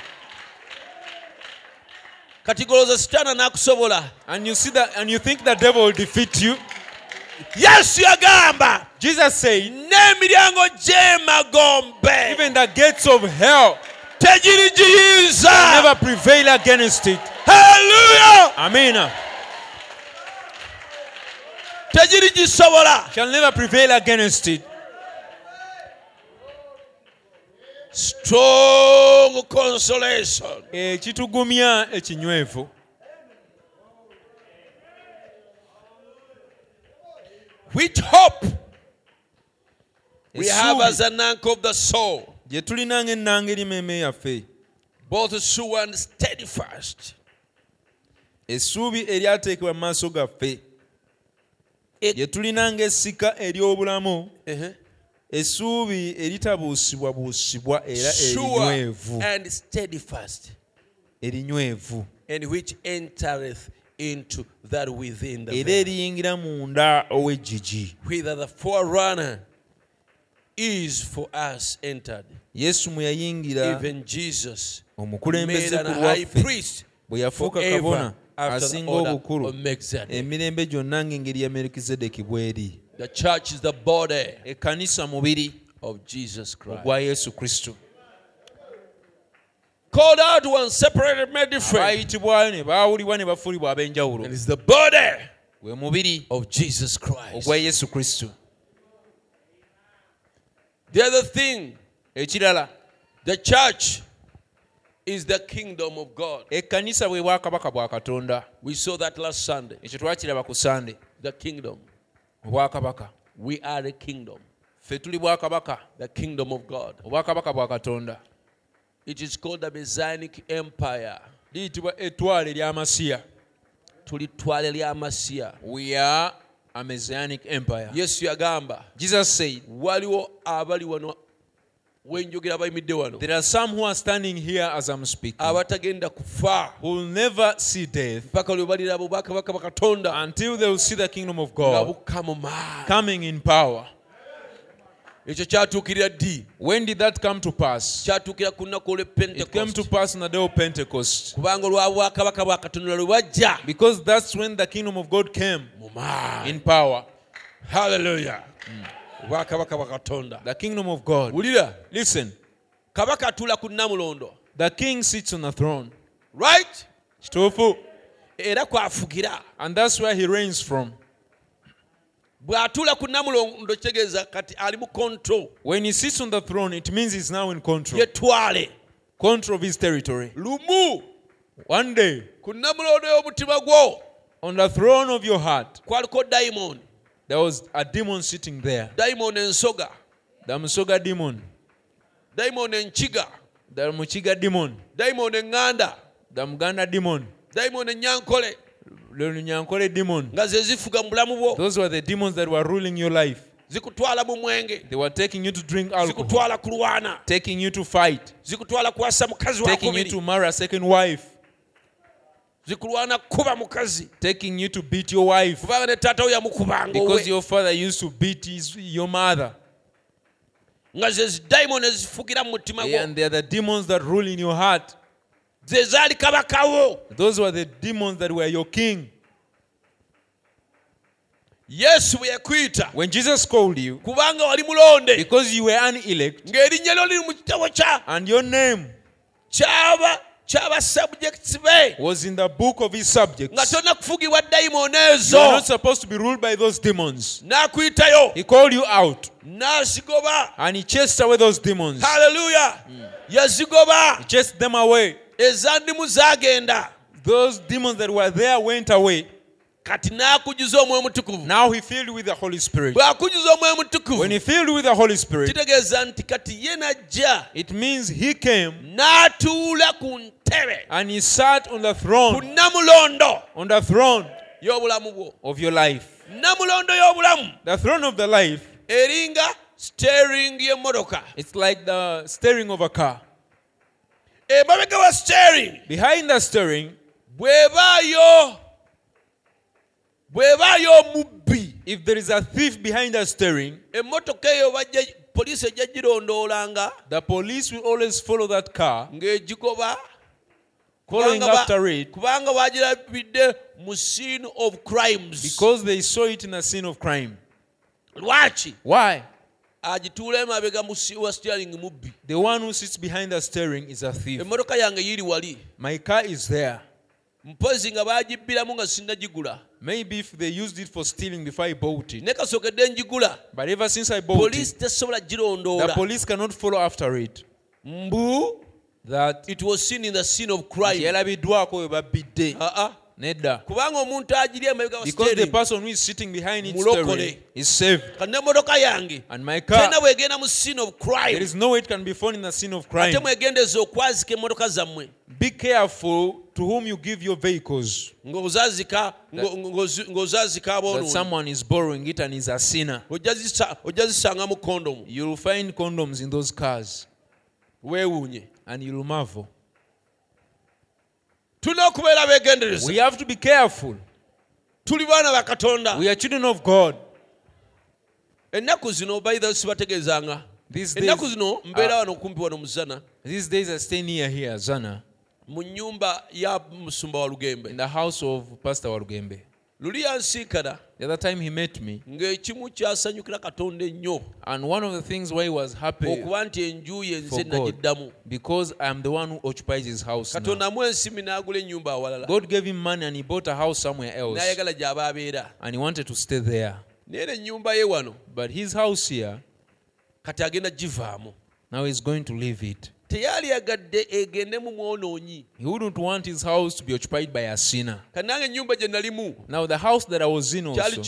Kati golooza sitaana n'akusobola. And you see that and you think the devil will defeat you? Yesu yagamba jesus said n'emiryango gy'emagombe. Even the gates of hell never prevail against it. Hallelujah. amen. Tegiri gisobola shall never prevail against it. Strong consolation. Eh, Ekitugumya ekinywevu. Which hope we have as an anchor of the soul gye tulina ng'ennanga yaffe. Both sure and steadfast. Essuubi eryateekebwa mu maaso gaffe. Gye tulina ng'essika ery'obulamu Uh-huh. essuubi eritabuusibwabuusibwa era erinywevu. erinywevu. And which entereth into that within the era eriyingira munda ow'eggigi. Whither the forerunner is for us entered. Yesu mwe yayingira Even Jesus made omukulembeze ku lwaffe bwe yafuuka kabona asinga obukulu emirembe gyonna ng'engeri ya merikizedeki bw'eri The church is the body ekkanisa mubiri of Jesus Christ. ogwa yesu kristo Called out one, separated, made different. baayitibwayo ne baawulibwa ne bafuulibwa ab'enjawulo And it's the body gwe mubiri of Jesus Christ. ogwa yesu kristo The other thing, ekirala the church is the kingdom of God. ekkanisa bwe bwakabaka bwa katonda We saw that last Sunday. ekyo twakiraba ku sande The kingdom. obwakabaka We are a kingdom. ffe tuli bwakabaka The kingdom of God. obwakabaka bwa katonda It is called the Messianic Empire. liyitibwa etwala ery'amasiya tulitwale ly'amasiya we are a messianic empire yesu yagamba jesus said waliwo abali wano wenjogera bayimidde wano there are some who are standing here as i'm speaking. Abatagenda kufa. Who will never see death paka lwe balira bubwakabaka bakatonda. until they will see the kingdom of god maanyi. coming in power. Ekyo kyatuukirira ddi? When did that come to pass? Kyatuukira ku lunaku it came to pass on the day of pentecost. Kubanga olwa bwa katonda lwe bwajja because that's when the kingdom of god came mu maanyi. in power. Haleluya mm. Obwakabaka bwa katonda the kingdom of god. Wulira listen. Kabaka atuula ku the king sits on the throne. Right? Kituufu era kwafugira. And that's where he reigns from. Bw'atuula ku kitegeeza kati ali mu control. When he sits on the throne it means he's now in control. Yetwale control of his territory. Lumu. One day ku y'omutima gwo. on the throne of your heart kwaliko dayimoni there was a demon sitting there. Dayimoni ensoga the musoga demon. Dayimoni enkiga the mukiga demon. Dayimoni eŋŋanda the muganda demon. Dayimoni enyankole lunyankole demon. Nga ze zifuga mu bulamu bwo those were the demons that were ruling your life. Zikutwala mu mwenge they were taking you to drink alcohol. Zikutwala kulwana. Taking you to fight. Zikutwala kuwasa mukazi taking you to marry a second wife zikulwana kuba mukazi. taking you to beat your wife. Kubanga ne taata yamukubanga because your father used to beat his, your mother. Nga ze dayimoni ezifugira mu mutima gwo. And they are the demons that rule in your heart. Ze zaali kabakawo. Those were the demons that were your king. Yesu bwe yakuyita when jesus called you kubanga wali mulonde because you were an elect ng'erinnya lyo liri mu kitabo kya and your name kyaba kyaba subjects be. was in the book of his subjects. Nga tolina kufugibwa dayimoni you are not supposed to be ruled by those demons. N'akuyitayo he called you out. N'azigoba. And he chased away those demons. Haleluya hmm. yazigoba. He chased them away. Ezandimu zaagenda those demons that were there went away kati n'akujuza omwoyo mutukuvu. Now he filled with the holy spirit. Bw'akujuza omwoyo mutukuvu. When he filled with the holy spirit kitegeeza nti kati ye najja. it means he came n'atuula ku ntebe. and he sat on the ku throne namulondo on the throne y'obulamu bwo. of your life. Namulondo y'obulamu. The throne of the life eringa steering y'emmotoka it's like the steering of a car. Emabega wa steering behind the steering bw'ebaayo if there is a thief behind the steering emmotoka eyo bajja poliisi ejja girondoolanga. the police will always follow that car following after it kubanga bagirabidde mu scene of crimes. because they saw it in a scene of crime. Why? Agituula emabega wa steering mubbi the one who sits behind the steering is a thief. Emmotoka yange yiri wali. My car is there. Mpozi nga bagibbiramu nga sinnagigula maybe if they used it for stealing before i bought it. Naye kasookedde njigula. But ever since i bought poliisi it tesobola the girondoola police cannot follow after it. Mbu that it was seen in the scene of crime. Yalabiddwako we babbidde Aa. Ah, ah. Nedda. Kubanga omuntu agiri emabega wa because the person who is sitting behind it Mulokole. steering is saved. Kati n'emmotoka yange and my car tena bwegenda mu scene of there crime no way it can be found in the scene of crime. mwegendeza okwazika emmotoka zammwe. Be careful to whom you give your vehicles. Ng'ozazika ngo- ng'ozi- ng'ozazika that someone is borrowing it and is a sinner. Ojja zisa- ojja zisanga mu kondomu you'll find condoms in those cars. And you'll marvel tulina okubeera abeegendereza We have to be careful. tuli baana ba katonda We are children of God. ennaku zino baitha sibategeezanga ennaku zino mbeera wano kumpi wano muzana these days I stay near here, Zana, mu nnyumba ya musumba wa in the house of Pastor Walugembe. Luli yansiikana The other time he met me, ng'ekimu kyasanyukira katonda ennyo and one of the things why he was happy okuba nti enju ye for nze God, nagiddamu because I am the one who occupies his house katonda amu ensimi n'agula ennyumba awalala. God gave him money and he bought a house somewhere else, n'ayagala gy'aba abeera. And he wanted to stay there. naye era ennyumba ye wano But his house here, kati agenda givaamu. now he's going to leave it. Teyali yagadde egende mu mwonoonyi He wouldn't want his house to be occupied by a sinner. kati nange ennyumba gye nalimu Now, the house that I was in also,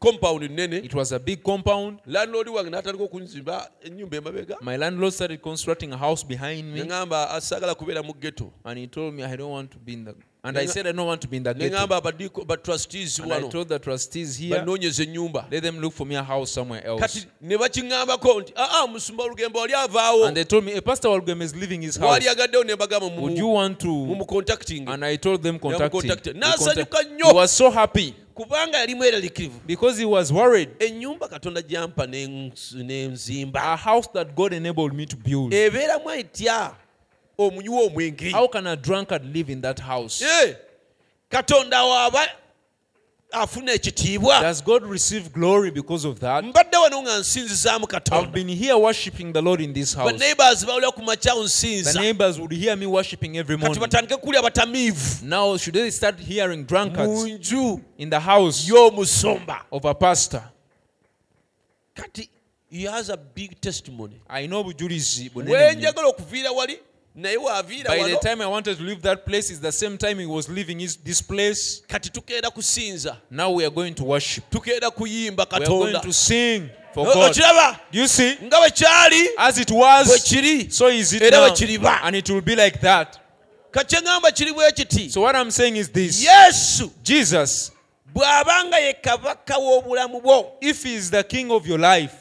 compound nene it was a big compound. landlord wange n'atandika okunzimba ennyumba emabega My landlord started constructing a house behind me, neŋŋamba asaagala kubeera mu ghetto and he told me I don't want to be in the. And I said I don't want to be in the ghetto. ba trustees And I told the trustees here, let them look for me a house somewhere else. kati ne bakiŋŋambako nti aa musumba olugembe wali avaawo And they told me, a pastor Walugembe is leaving his house. wali agaddewo ne mbagamba Would you want to? And I told them contact him. contacted. They N'asanyuka contact- He was so happy kubanga yali mweraliikirivu because he was worried. ennyumba katonda gyampa n'ens- n'enzimba A house that God enabled me to build. ebeeramu etya omwenge How can a drunkard live in that house? Katonda waaba afuna ekitiibwa Does God receive glory because of that? mbadde wano nga nsinzizaamu I've katonda been here worshiping the Lord in this house. baneighbors bawulira ku makya The neighbors would hear me worshiping every morning. batandike kulya batamiivu Now, should they start hearing drunkards nju in the house y'omusumba of a pastor? kati he has a big testimony I know bujulizi bunene wenjagala okuviira wali By the time I wanted to leave that place, it's the same time he was leaving his, this place. Now we are going to worship. We are going to sing for God. Do you see? As it was, so is it now. And it will be like that. kakye ŋŋamba kiri bwe kiti So what I'm saying is this. yesu Jesus, bw'abanga ye kabaka w'obulamu bwo if he is the king of your life,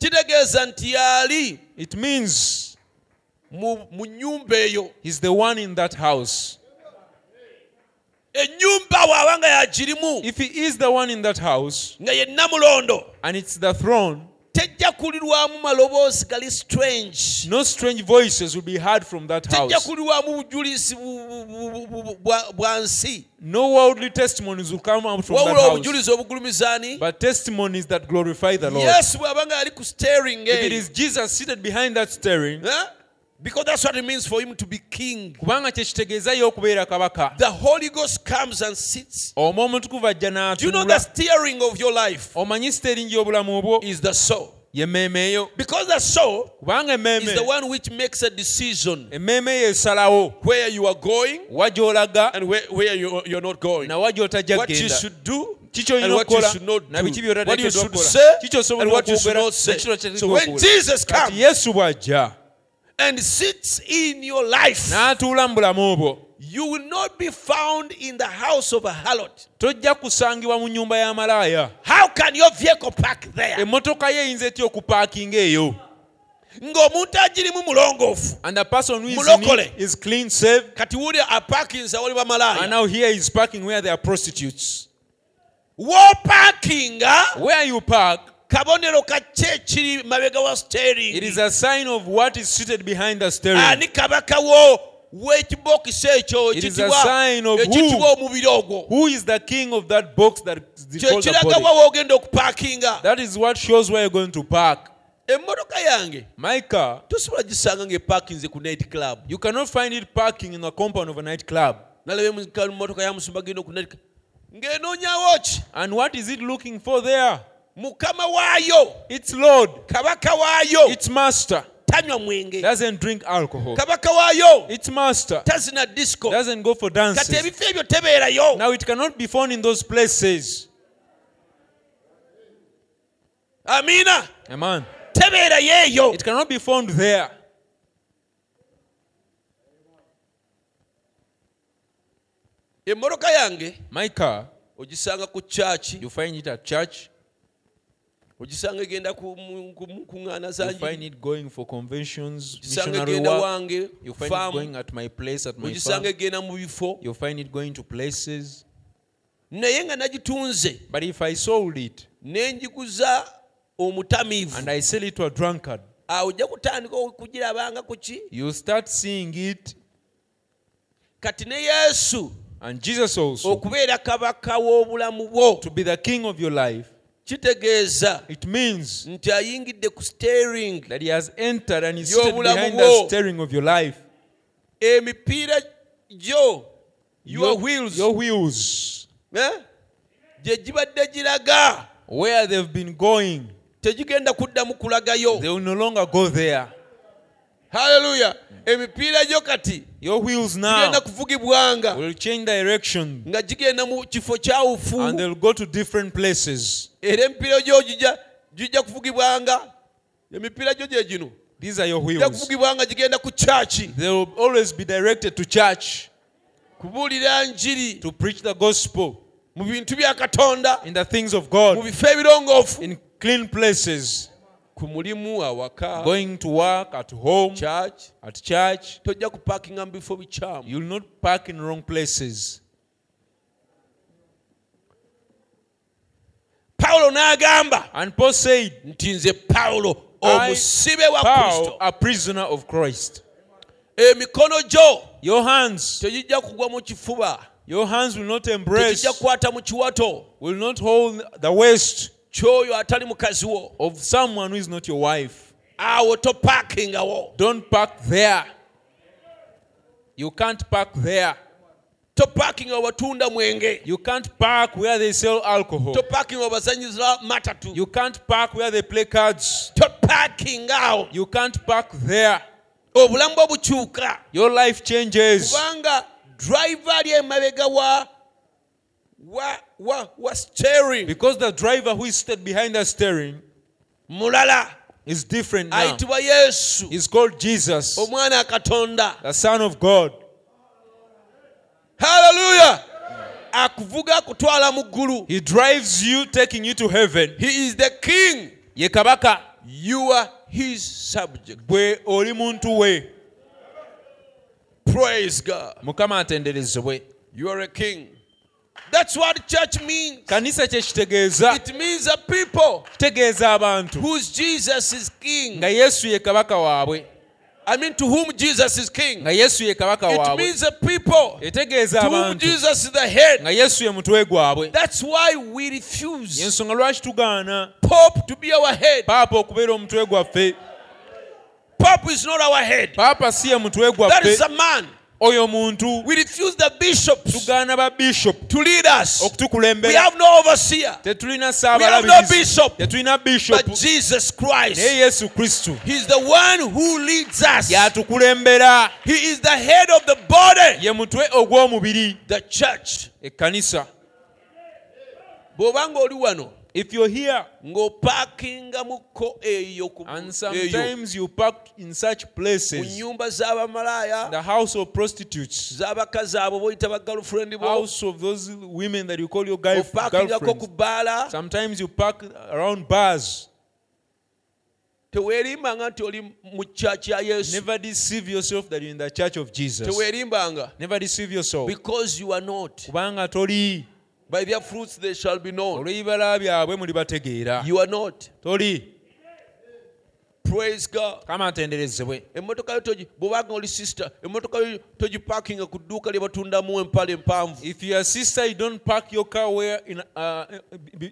kitegeeza nti yali it means mu nnyumba eyo he's the one in that house. ennyumba yagirimu If he is the one in that house, nga ye namulondo and it's the throne, tejja kulirwamu maloboozi gali strange no strange voices will be heard from that tejja house. kulirwamu bujulizi bu- bu- bu- bu- bu- bwa nsi No worldly testimonies will come out from that wabula house, obujulizi obugulumizaani but testimonies that glorify the Lord. yesu bw'abanga yali ku staring If it is Jesus seated behind that steering, eh? Because that's what it means for him to be king. Kubanga kye ye okubeera kabaka. The holy ghost comes and sits. Omwo omutukuvu ajja do you know the n'atunula steering of your life. Omanyi steeringi y'obulamu obwo? Is the soul. Y'emmeeme because the soul kubanga is emmeeme the one which makes a decision. Emmeeme eyo esalawo. Where you are going wa gy'olaga. and where, where you, you're not going. Nawa gy'otajja what you should do kiki and olina what you okukola should not na biki do. what you by'otateekeddwa should okukola. say kiki osobola and what you should okwogera not say. so when jesus kati comes yesu bw'ajja and sits in your life n'atuula mu bulamu obwo you will not be found in the house of a harlot. Tojja kusangibwa mu nnyumba y'amalaaya how can your vehicle park there? Emmotoka ye eyinza etya okupaakinga eyo? Ng'omuntu agirimu mulongoofu and the person who is, in is clean saved. kati wuli wali and now here is parking where there are prostitutes. W'opakinga where you park kabonero ka ki ekiri mabega wa it steering a sign of what is seated behind the steering ani ah, kabaka wo w'ekibokisi ekyo It is a ekitibwa sign of eh, omubiri ogwo. Who is the king of that box that is kye the body? okupakinga. That is what shows where you're going to park. Emmotoka yange tosobola gisanga ng'epakinze ku night club. you cannot find it parking in the compound of a night club. Nalaba emmotoka ya musumba genda ku night ng'enoonyawo ki and what is it looking for there mukama waayo. Its lord. Kabaka waayo. Its master. Tanywa mwenge. Doesn't drink alcohol. Kabaka waayo. Its master. Tazina disco. Doesn't go for kati ebifo ebyo tebeerayo. Now it cannot be found in those places. Amina. Amen. Tebeerayo eyo it cannot be found there. Emmotoka yange my car ogisanga ku church. you find it at church ogisanga egenda ku mu- You zangi find it going for conventions, ogisanga egenda wange You find it going at my place, at my ogisanga egenda mu bifo. You find it going to places. naye nga nagitunze. But if I sold it n'enjiguza omutamiivu and I sell it to a drunkard, awo ojja kutandika okugirabanga ku ki? you start seeing it. kati ne yesu And Jesus also, okubeera kabaka w'obulamu bwo. to be the king of your life, kitegeeza it means nti ayingidde ku steering. that he has entered and is seated behind the steering of your life. emipiira gyo your wheels. your wheels, eh, gye gibadde giraga. Where they've been going, tegigenda kuddamu kulagayo. They will no longer go there. haleluya emipiira gyo kati Your wheels now gigenda kuvugibwanga. will change direction. Nga gigenda mu kifo kyawufu. And they'll go to different places. Era emipiira gyo gijja kuvugibwanga emipiira gyo gye gino These are your wheels. kuvugibwanga gigenda ku kyaki They will always be directed to church. To preach the gospel. mu bintu bya katonda in the things of God, in clean places, ku mulimu awaka going to work, at home, church. at church. tojja kupakinga mu bifo bikyamu You will not park in wrong places. Pawulo n'agamba And Paul said, nti nze pawulo omusibe wa kristo a prisoner of Christ. emikono gyo Your hands, tegijja kugwa mu kifuba your hands will not embrace, tegijja kukwata mu kiwato will not hold the waist kyoyo atali mukazi wo of someone who is not your wife. awo topakingawo Don't park there. You can't park there. Topakinga watunda mwenge You can't park where they sell alcohol. topakinga wabazanyiza matatu You can't park where they play cards. topakinga awo You can't park there. obulamu bwo bukyuka Your life changes kubanga driver ali emabega wa wa wa wa steering because the driver who is seated behind the steering mulala is different now. ayitibwa yesu He's called Jesus, omwana wa katonda the Son of God. Haleluya akuvuga akutwala mu ggulu. He drives you, taking you to heaven. he is the king. Ye kabaka. You are his subject. Bwe oli muntu we. Praise god. Mukama atenderezebwe. You are a king. That's what church means. Kanisa kye kitegeeza. It means a people kitegeeza abantu. whose jesus is king. Nga yesu ye kabaka waabwe i mean to whom jesus is king. Nga yesu ye kabaka it means the people. Etegeeza to whom abantu. Jesus is the head. Nga yesu ye mutwe gwabwe that's why we refuse yensonga lwaki tugaana? Pope to be our head. Paapa okubeera omutwe gwaffe. Pope is not our head. Paapa si ye mutwe that gwaffe. a man oyo muntu. We refuse the bishops. Tugaana ba bishop. To lead us. We have no overseer. Tetulina we have no bishop. Tetulina bishop. But jesus naye christ yesu kristo he's the one who leads us. Yatukulembera he is the head of the body. Ye mutwe ogw'omubiri. The church. Ekkanisa. Bw'obanga oli wano if you're here ng'opaakingamuko eyo ku- and sometimes you park in such places. The house of prostitutes. Z'abakazi abo boyita bagirlfriend bo. House of those women that you call your guy girlfriends. sometimes you park around bars. Teweerimbanga nti oli mu kyaki ya yesu. Never deceive yourself that you're in the church of jesus. Teweerimbanga never deceive yourself. Because you are not. Kubanga toli by their fruits they shall be known. Olw'ebibala byabwe muli you are not. Toli. Praise god. Kama atenderezebwe emmotoka yo bw'obanga oli sister emmotoka yo togipaakinga ku dduuka lye batundamu empale empanvu. If you're sister you don't park your car where in, uh,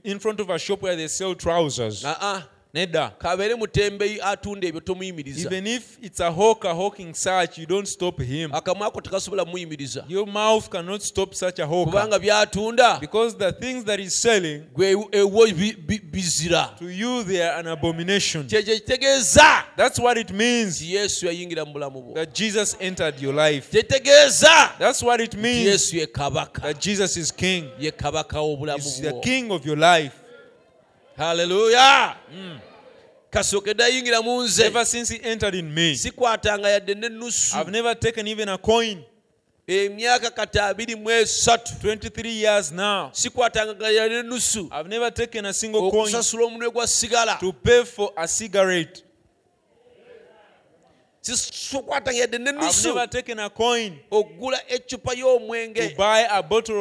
in front of a shop where they sell trousers. Aa nedda. Kabeere mutembeyi atunda ebyo tomuyimiriza. Even if it's a hawker hawking such you don't stop him. Akamwa ako tekasobola muyimiriza. Your mouth cannot stop such a hawker. Kubanga byatunda. Because the things that he's selling gwe ewo bi- bi- bizira. to you they are an abomination. Kyekyo kitegeeza. That's what it means. Yesu yayingira mu bulamu bwo. That jesus entered your life. Kitegeeza. That's what it means. Yesu ye kabaka. That jesus is king. Ye kabaka w'obulamu he's the bwo king of your life haleluya mm. kasookedde ayingira mu nze. Ever since he entered in me sikwatanga yadde n'ennusu i've never taken even a coin. Emyaka kati abiri mu esatu 23 years now sikwatangaganya n'ennusu i've never taken a single coin okusasula omunwe gwa sigala. to pay for a cigarette. Sikwatanga yadde i've n'ennusu never taken a coin okugula eccupa to y'omwenge buy a mm.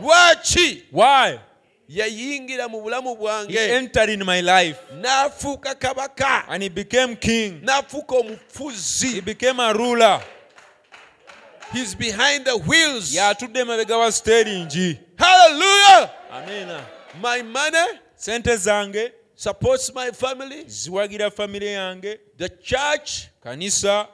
Lwaki? Why? Yayingira mu bulamu he bwange entered in my life. N'afuuka kabaka. And he became king. N'afuuka he omufuzi became a ruler. He's behind the wheels. Yatudde emabega wa steeringi haleluya amina my money sente zange supports my family. ziwagira famire yange. The church kanisa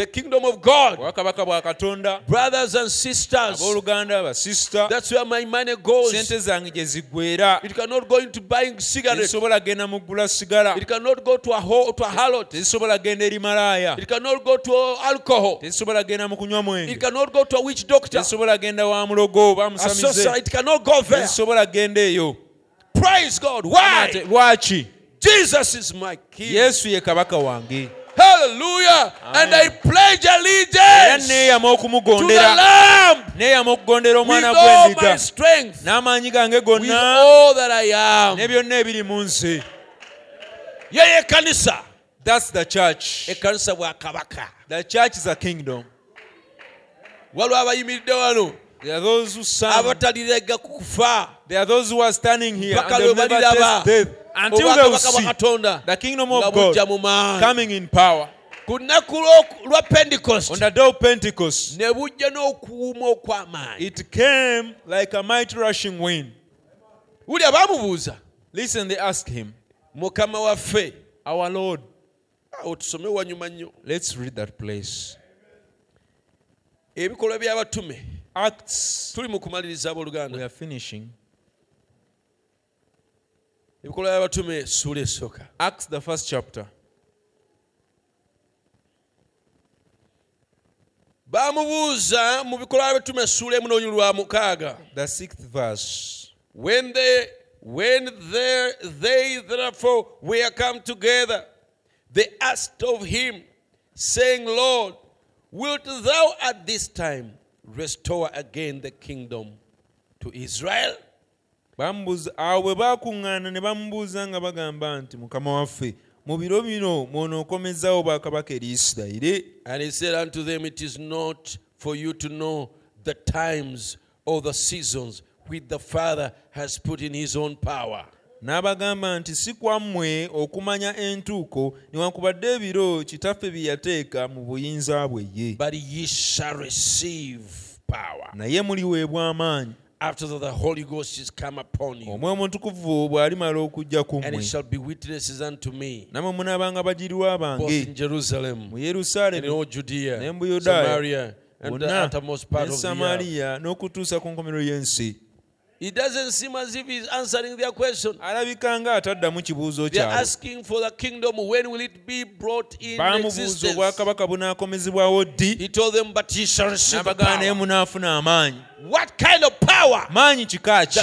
the kingdom of god. Obwakabaka bwa katonda brothers and sisters basisita that's where my money goes. sente zange gye ziggwera it cannot go into buying cigarettes tezisobola genda mu ggula sigala it cannot go to a, ho- to a harlot. Tezisobola genda eri malaaya it cannot go to alcohol. Tezisobola genda mu kunywa it cannot go to a witch doctor. Tezisobola genda wa mulogo a sorcerer it cannot go there. Tezisobola genda eyo. Praise god. Why? Lwaki jesus is my king. Yesu ye kabaka wange era neeyama okumugondera neeyama okugondera omwana gw'endiga n'amaanyi gange gonna. Ne byonna ebiri mu nsi. Yeyo ekkanisa That's the church. Ekkanisa bwa kabaka. The church is a kingdom. waliwo abayimiridde wano. There are those who stand abatalirega ku kufa. There are those who are standing here and they've never tasted death until they will see the kingdom of God coming in power. Ku lunaku lwa pentecost. On the day of Pentecost ne bujja n'okuwuuma okw'amaanyi. it came like a mighty rushing wind. Listen they asked him mukama waffe our Lord. awo tusome wanyuma nnyo. Let's read that place. Ebikolwa by'abatume Acts. Tuli mu kumaliriza we abooluganda are finishing. Ebikolwa by'abatume ssuula esooka. Acts the first chapter. Baamubuuza mu bikolwa by'abatume ssuula emu n'olunyi lwa mukaaga. The sixth verse. When they when there, they therefore were come together they asked of him saying lord wilt thou at this time restore again the kingdom to israel. Bwe baakuŋŋaana ne bamubuuza nga bagamba nti mukama waffe mu biro bino mw'onookomezaawo bwakabaka eri isirayiri? And he said unto them it is not for you to know the times or the seasons which the father has put in his own power n'abagamba nti si kwammwe okumanya entuuko newankubadde ebiro kitaffe bye yateeka mu buyinza bwe ye but ye shall receive power naye muliweebwa amaanyi after that the holy ghost is come upon you. Omwoyo omutukuvu bw'alimala and it shall be witnesses unto me nammwe munaabanga bajulirwa both in Jerusalem and in all Judea, ne mu Buyudaaya, Samaria, and the uttermost part of the earth. It doesn't seem as if he's answering their question. alabika nga ataddamu kibuuzo kyabamubuuza obwakabaka bunaakomezebwawo ddi? N'abagana naye munaafuna amaanyi. Maanyi kika ki?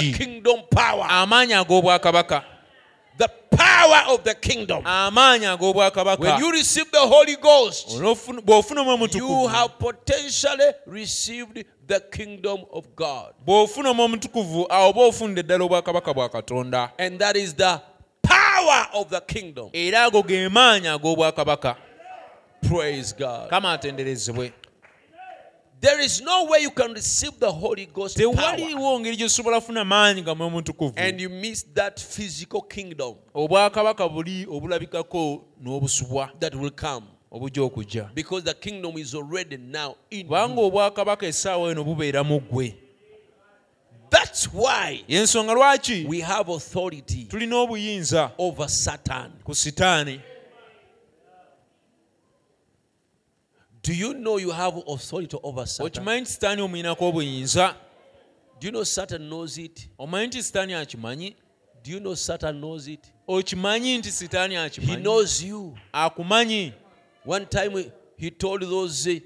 Amaanyi ag'obwakabaka. The power of the kingdom. When you receive the Holy Ghost, Olw'ofuna- bw'ofuna omwo you have potentially received the kingdom of God. bw'ofuna omwo omutukuvu awo oba ofunidde ddala obwakabaka bwa katonda And that is the power of the kingdom. era ago ge maanyi ag'obwakabaka Praise God. There is no way you can receive the Holy Ghost power tewaliwo ngeri gyosobola kufuna maanyi ga mwoyo omutukuvu and you miss that physical kingdom obwakabaka buli obulabikako n'obusubwa that will come. obujja okujja. Because the kingdom is already now in kubanga you. obwakabaka essaawa eno bubeera mu ggwe. That's why we have authority over Satan. ku sitaani Do you know you have authority over Satan? okimanyi nti sitaani omuyinako obuyinza Do you know Satan knows it? omanyi nti sitaani akimanyi Do you know Satan knows it? okimanyi nti sitaani He akimanyi knows you. akumanyi One time he told those uh,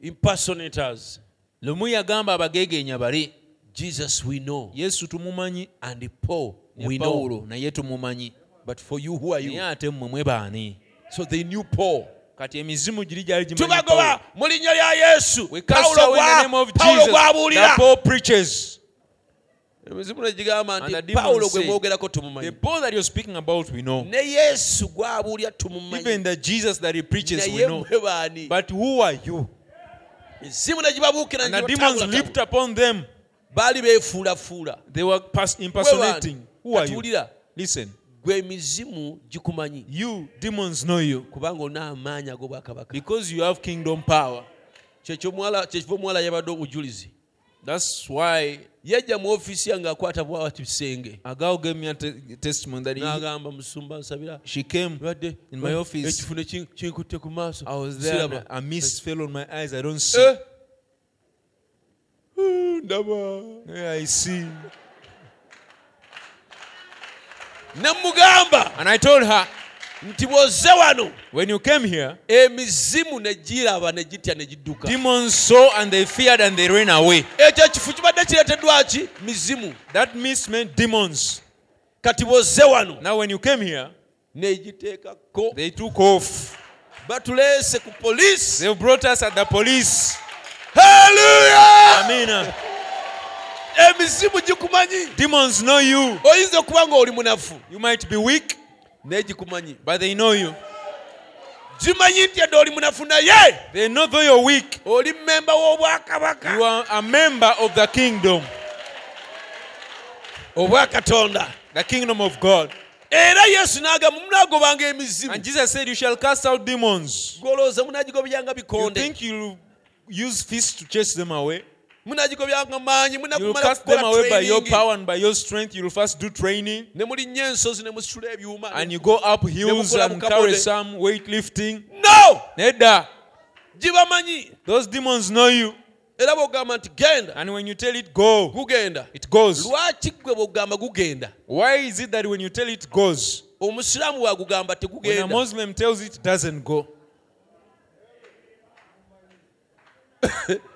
impersonators, lumu yagamba abageegenya bali Jesus we know, yesu tumumanyi and Paul ne we know. pawulo naye tumumanyi But for you, who are naye you? ate mmwe mwe baani So they knew Paul. Kati emizimu giri gyali gimanyi tubagoba mu linnya lya yesu We cast pawulo in the name of Jesus gw'abuulira that Paul preaches. emizimu negigamba And the nti demons pawulo gwe say, mwogerako The tumumanyi Paul that you're speaking about, we know. ne yesu gw'abuulira tumumanyi Even the Jesus that he preaches, we naye know. mwe baani But who are you? emizimu negibabuukira And the demons leaped upon them. baali beefuulafuula They were pas- Mwe baani. impersonating. Who are you? Listen, gwe emizimu gikumanyi. You demons know you. Kubanga olina amaanyi ag'obwakabaka because you have kingdom power. kyekiva omuwala yabadde obujulizi That's why yajja mu ofiisi yange akwata bwati bisenge a girl gave me a te- testimony that he, n'agamba musumba nsabira she came badde in my eh, office. ekifune kin- kinkutte ku maaso. I was there. and Siraba. A mist fell on my eyes. I don't see. Eh. Eh, ndaba Yeah, I see. ne mugamba And I told her, nti bw'ozze wano when you came here, emizimu ne giraba ne gitya ne gidduka demons saw and they feared and they ran away. ekyo ekifo kibadde kireeteddwa ki mizimu That means meant demons. kati bw'ozze wano Now, when you came here, negiteekako they took off. batuleese ku poliisi They brought us at the police. haleluya Amen. Emizimu gikumanyi. Demons know you. oyinza okuba nga oli munafu. You might be weak, naye gikumanyi. But they know you. gimanyi nti yadde oli munafu naye. They know though you're weak, oli memba w'obwakabaka. You are a member of the kingdom, obwakatonda. The kingdom of God. era yesu n'agamba munaagobanga emizimu. And Jesus said, You shall cast out demons. golowooza munaagigobyanga You bikonde. think you'll use fists to chase them away? Munaagigobyanga maanyi You'll cast them away by your power and by your strength. You'll first do training. ne mulinnya ensozi ne musitula ebyuma And you go up hills and carry some weightlifting. no Nedda. gibamanyi Those demons know you. era bw'ogamba nti genda And when you tell it go, gugenda it goes. lwaki gwe bw'ogamba gugenda Why is it that when you tell it goes, omusiraamu bwagugamba when a tegugenda Muslim tells it doesn't go?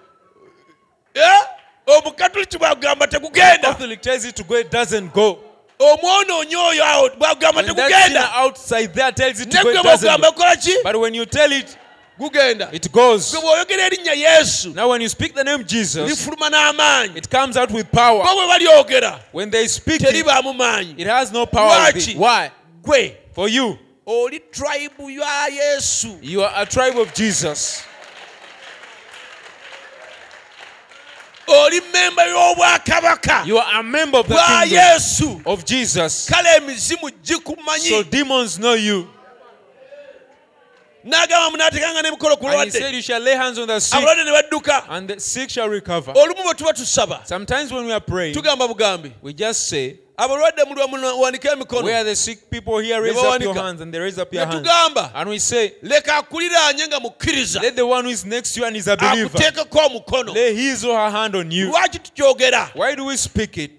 Eh? omukatuliki bwagugamba tegugenda Catholic tells it to go, it doesn't go. omwonoonyi oyo awo bwagugamba When that sinner tegugenda outside there tells it to go, negwe it doesn't go. kola ki But when you tell it, gugenda it goes. gwe bw'oyogera erinnya yesu Now, when you speak the name Jesus, lifuluma n'amaanyi it comes out with power. bo bwe balyogera When they speak teribaamu maanyi it has no power. Lwaki? Why? gwe For you, oli tribe ya yesu you are a tribe of Jesus. Oli memba y'obwakabaka You are a member of the bwa kingdom yesu. of Jesus. kale emizimu gikumanyi So demons know you. n'agamba munaatekanga n'emikolo ku And he said, You shall lay hands on the sick, ne badduka. and the sick shall recover. olumu bwe tuba tusaba. Sometimes when we are praying, tugamba bugambi. we just say, abalwadde mulwa muwanike emikono Where the sick people here? Raise up your hands, and they raise up ne your hands. And we say, leka akuliraanye nga mukkiriza Let the one who is next to you and is a believer akuteekeko omukono lay his or her hand on you. lwaki tukyogera Why do we speak it?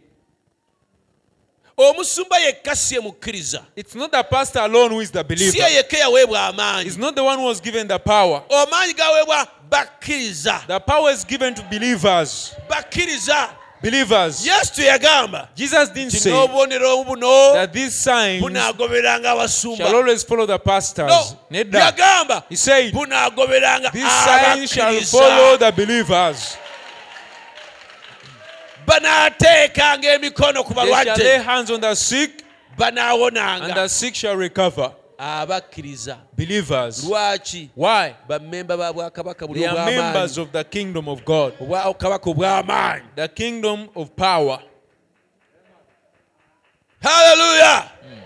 omusumba yekka si ye mukkiriza It's not the pastor alone who is the si believer. ye yekka yaweebwa amaanyi He's not the one who was given the power. amaanyi gaweebwa bakkiriza The power is given to believers. bakkiriza Believers. yes, yesu teyagamba Jesus didn't say n'obubonero buno that these signs bunaagoberanga shall always follow the pastors. no Nedda. yagamba He said, bunaagoberanga These signs shall follow the believers. banaateekanga emikono ku They shall lay balwadde hands on the sick, and the sick shall recover. Abakkiriza Believers. lwaki Why? bamemba ba bwakabaka buli are members of the kingdom of God, obwakabaka obw'amaanyi the kingdom of power. haleluya hmm.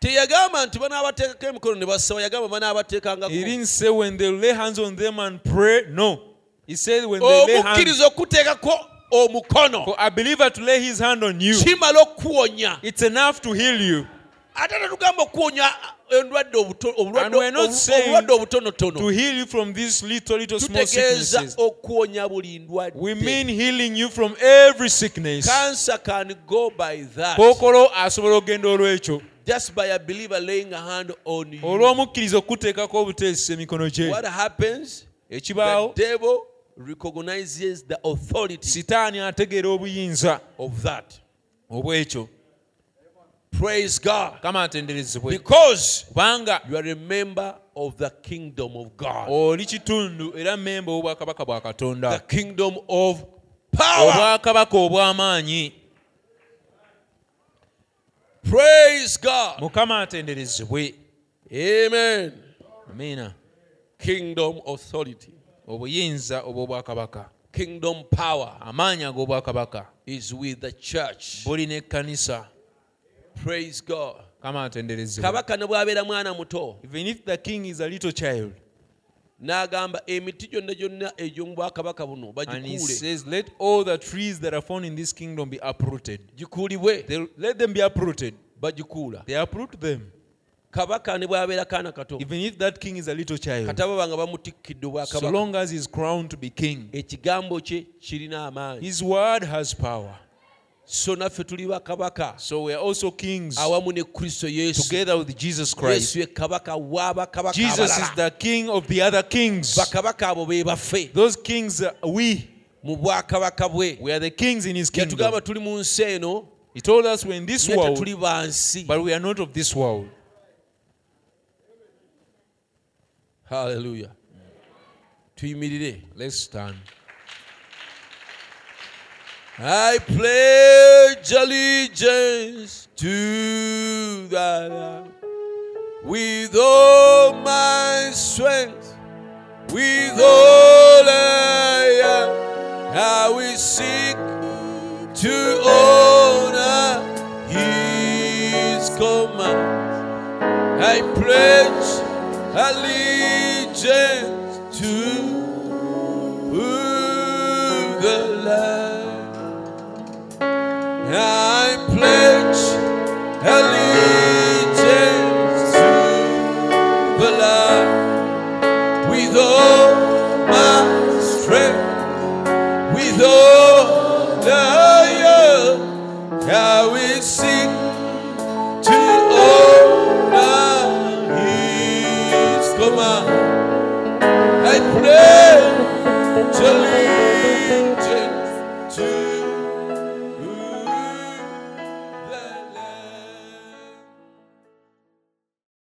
teyagamba nti banaabateekako emikono ne basaba yagamba banaabateekangako He didn't say when they lay hands on them and pray. No. He said when they lay hands. omukkiriza okuteekako omukono For a believer to lay his hand on you, kimala okuwonya it's enough to heal you. Ate tetugamba okuwonya endwadde obulwadde And we're not saying To heal you from these little, little small tutegeeza okuwonya buli ndwadde. We mean healing you from every sickness. cancer can go by that. Kookolo asobola okugenda olw'ekyo. Just by a believer laying a hand on you. Olw'omukkiriza okuteekako obuteesisa emikono gye. What happens? The ekibaawo devil recognizes the authority sitaani ategeera obuyinza of that. obw'ekyo Praise God. kama atenderezebwe Because kubanga you are a member of the kingdom of God, oh, oli kitundu era memba obwakabaka bwa the kingdom of power. obwakabaka obw'amaanyi Praise God. mukama atenderezebwe Amen. amiina Kingdom authority, obuyinza obw'obwakabaka kingdom power amaanyi ag'obwakabaka is with the church. buli n'ekkanisa Praise God. kama atenderezebwe kabaka ne bw'abeera mwana muto even if the king is a little child. n'agamba emiti gyonna gyonna egy'omu bwakabaka buno bagikuule. says let all the trees that are found in this kingdom be uprooted. Let them be uprooted. Bagikuula. They uproot them. Kabaka ne bw'abeera kaana kato. Even if that king is a little child. Kataba banga bamutikkidde obwakabaka. Long as he's crowned to be king ekigambo kye kirina amaanyi so naffe tuli bakabaka so we are also kings. Awamu ne kristo yesu. Together with jesus christ. yesu ye kabaka w'abakabaka jesus is the king of the other kings. Bakabaka abo be baffe. Those kings we. Mu bwakabaka bwe. We are the kings in his kingdom. yatugamba tuli mu nsi eno. He told us we're in this world ba nsi. but we are not of this world. Haleluya tuyimirire let's stand I pledge allegiance to Lamb with all my strength, with all I am. I will seek to honor His command. I pledge allegiance to the Lamb. I pledge allegiance to the with all my strength, with all I am. I will to honor His command.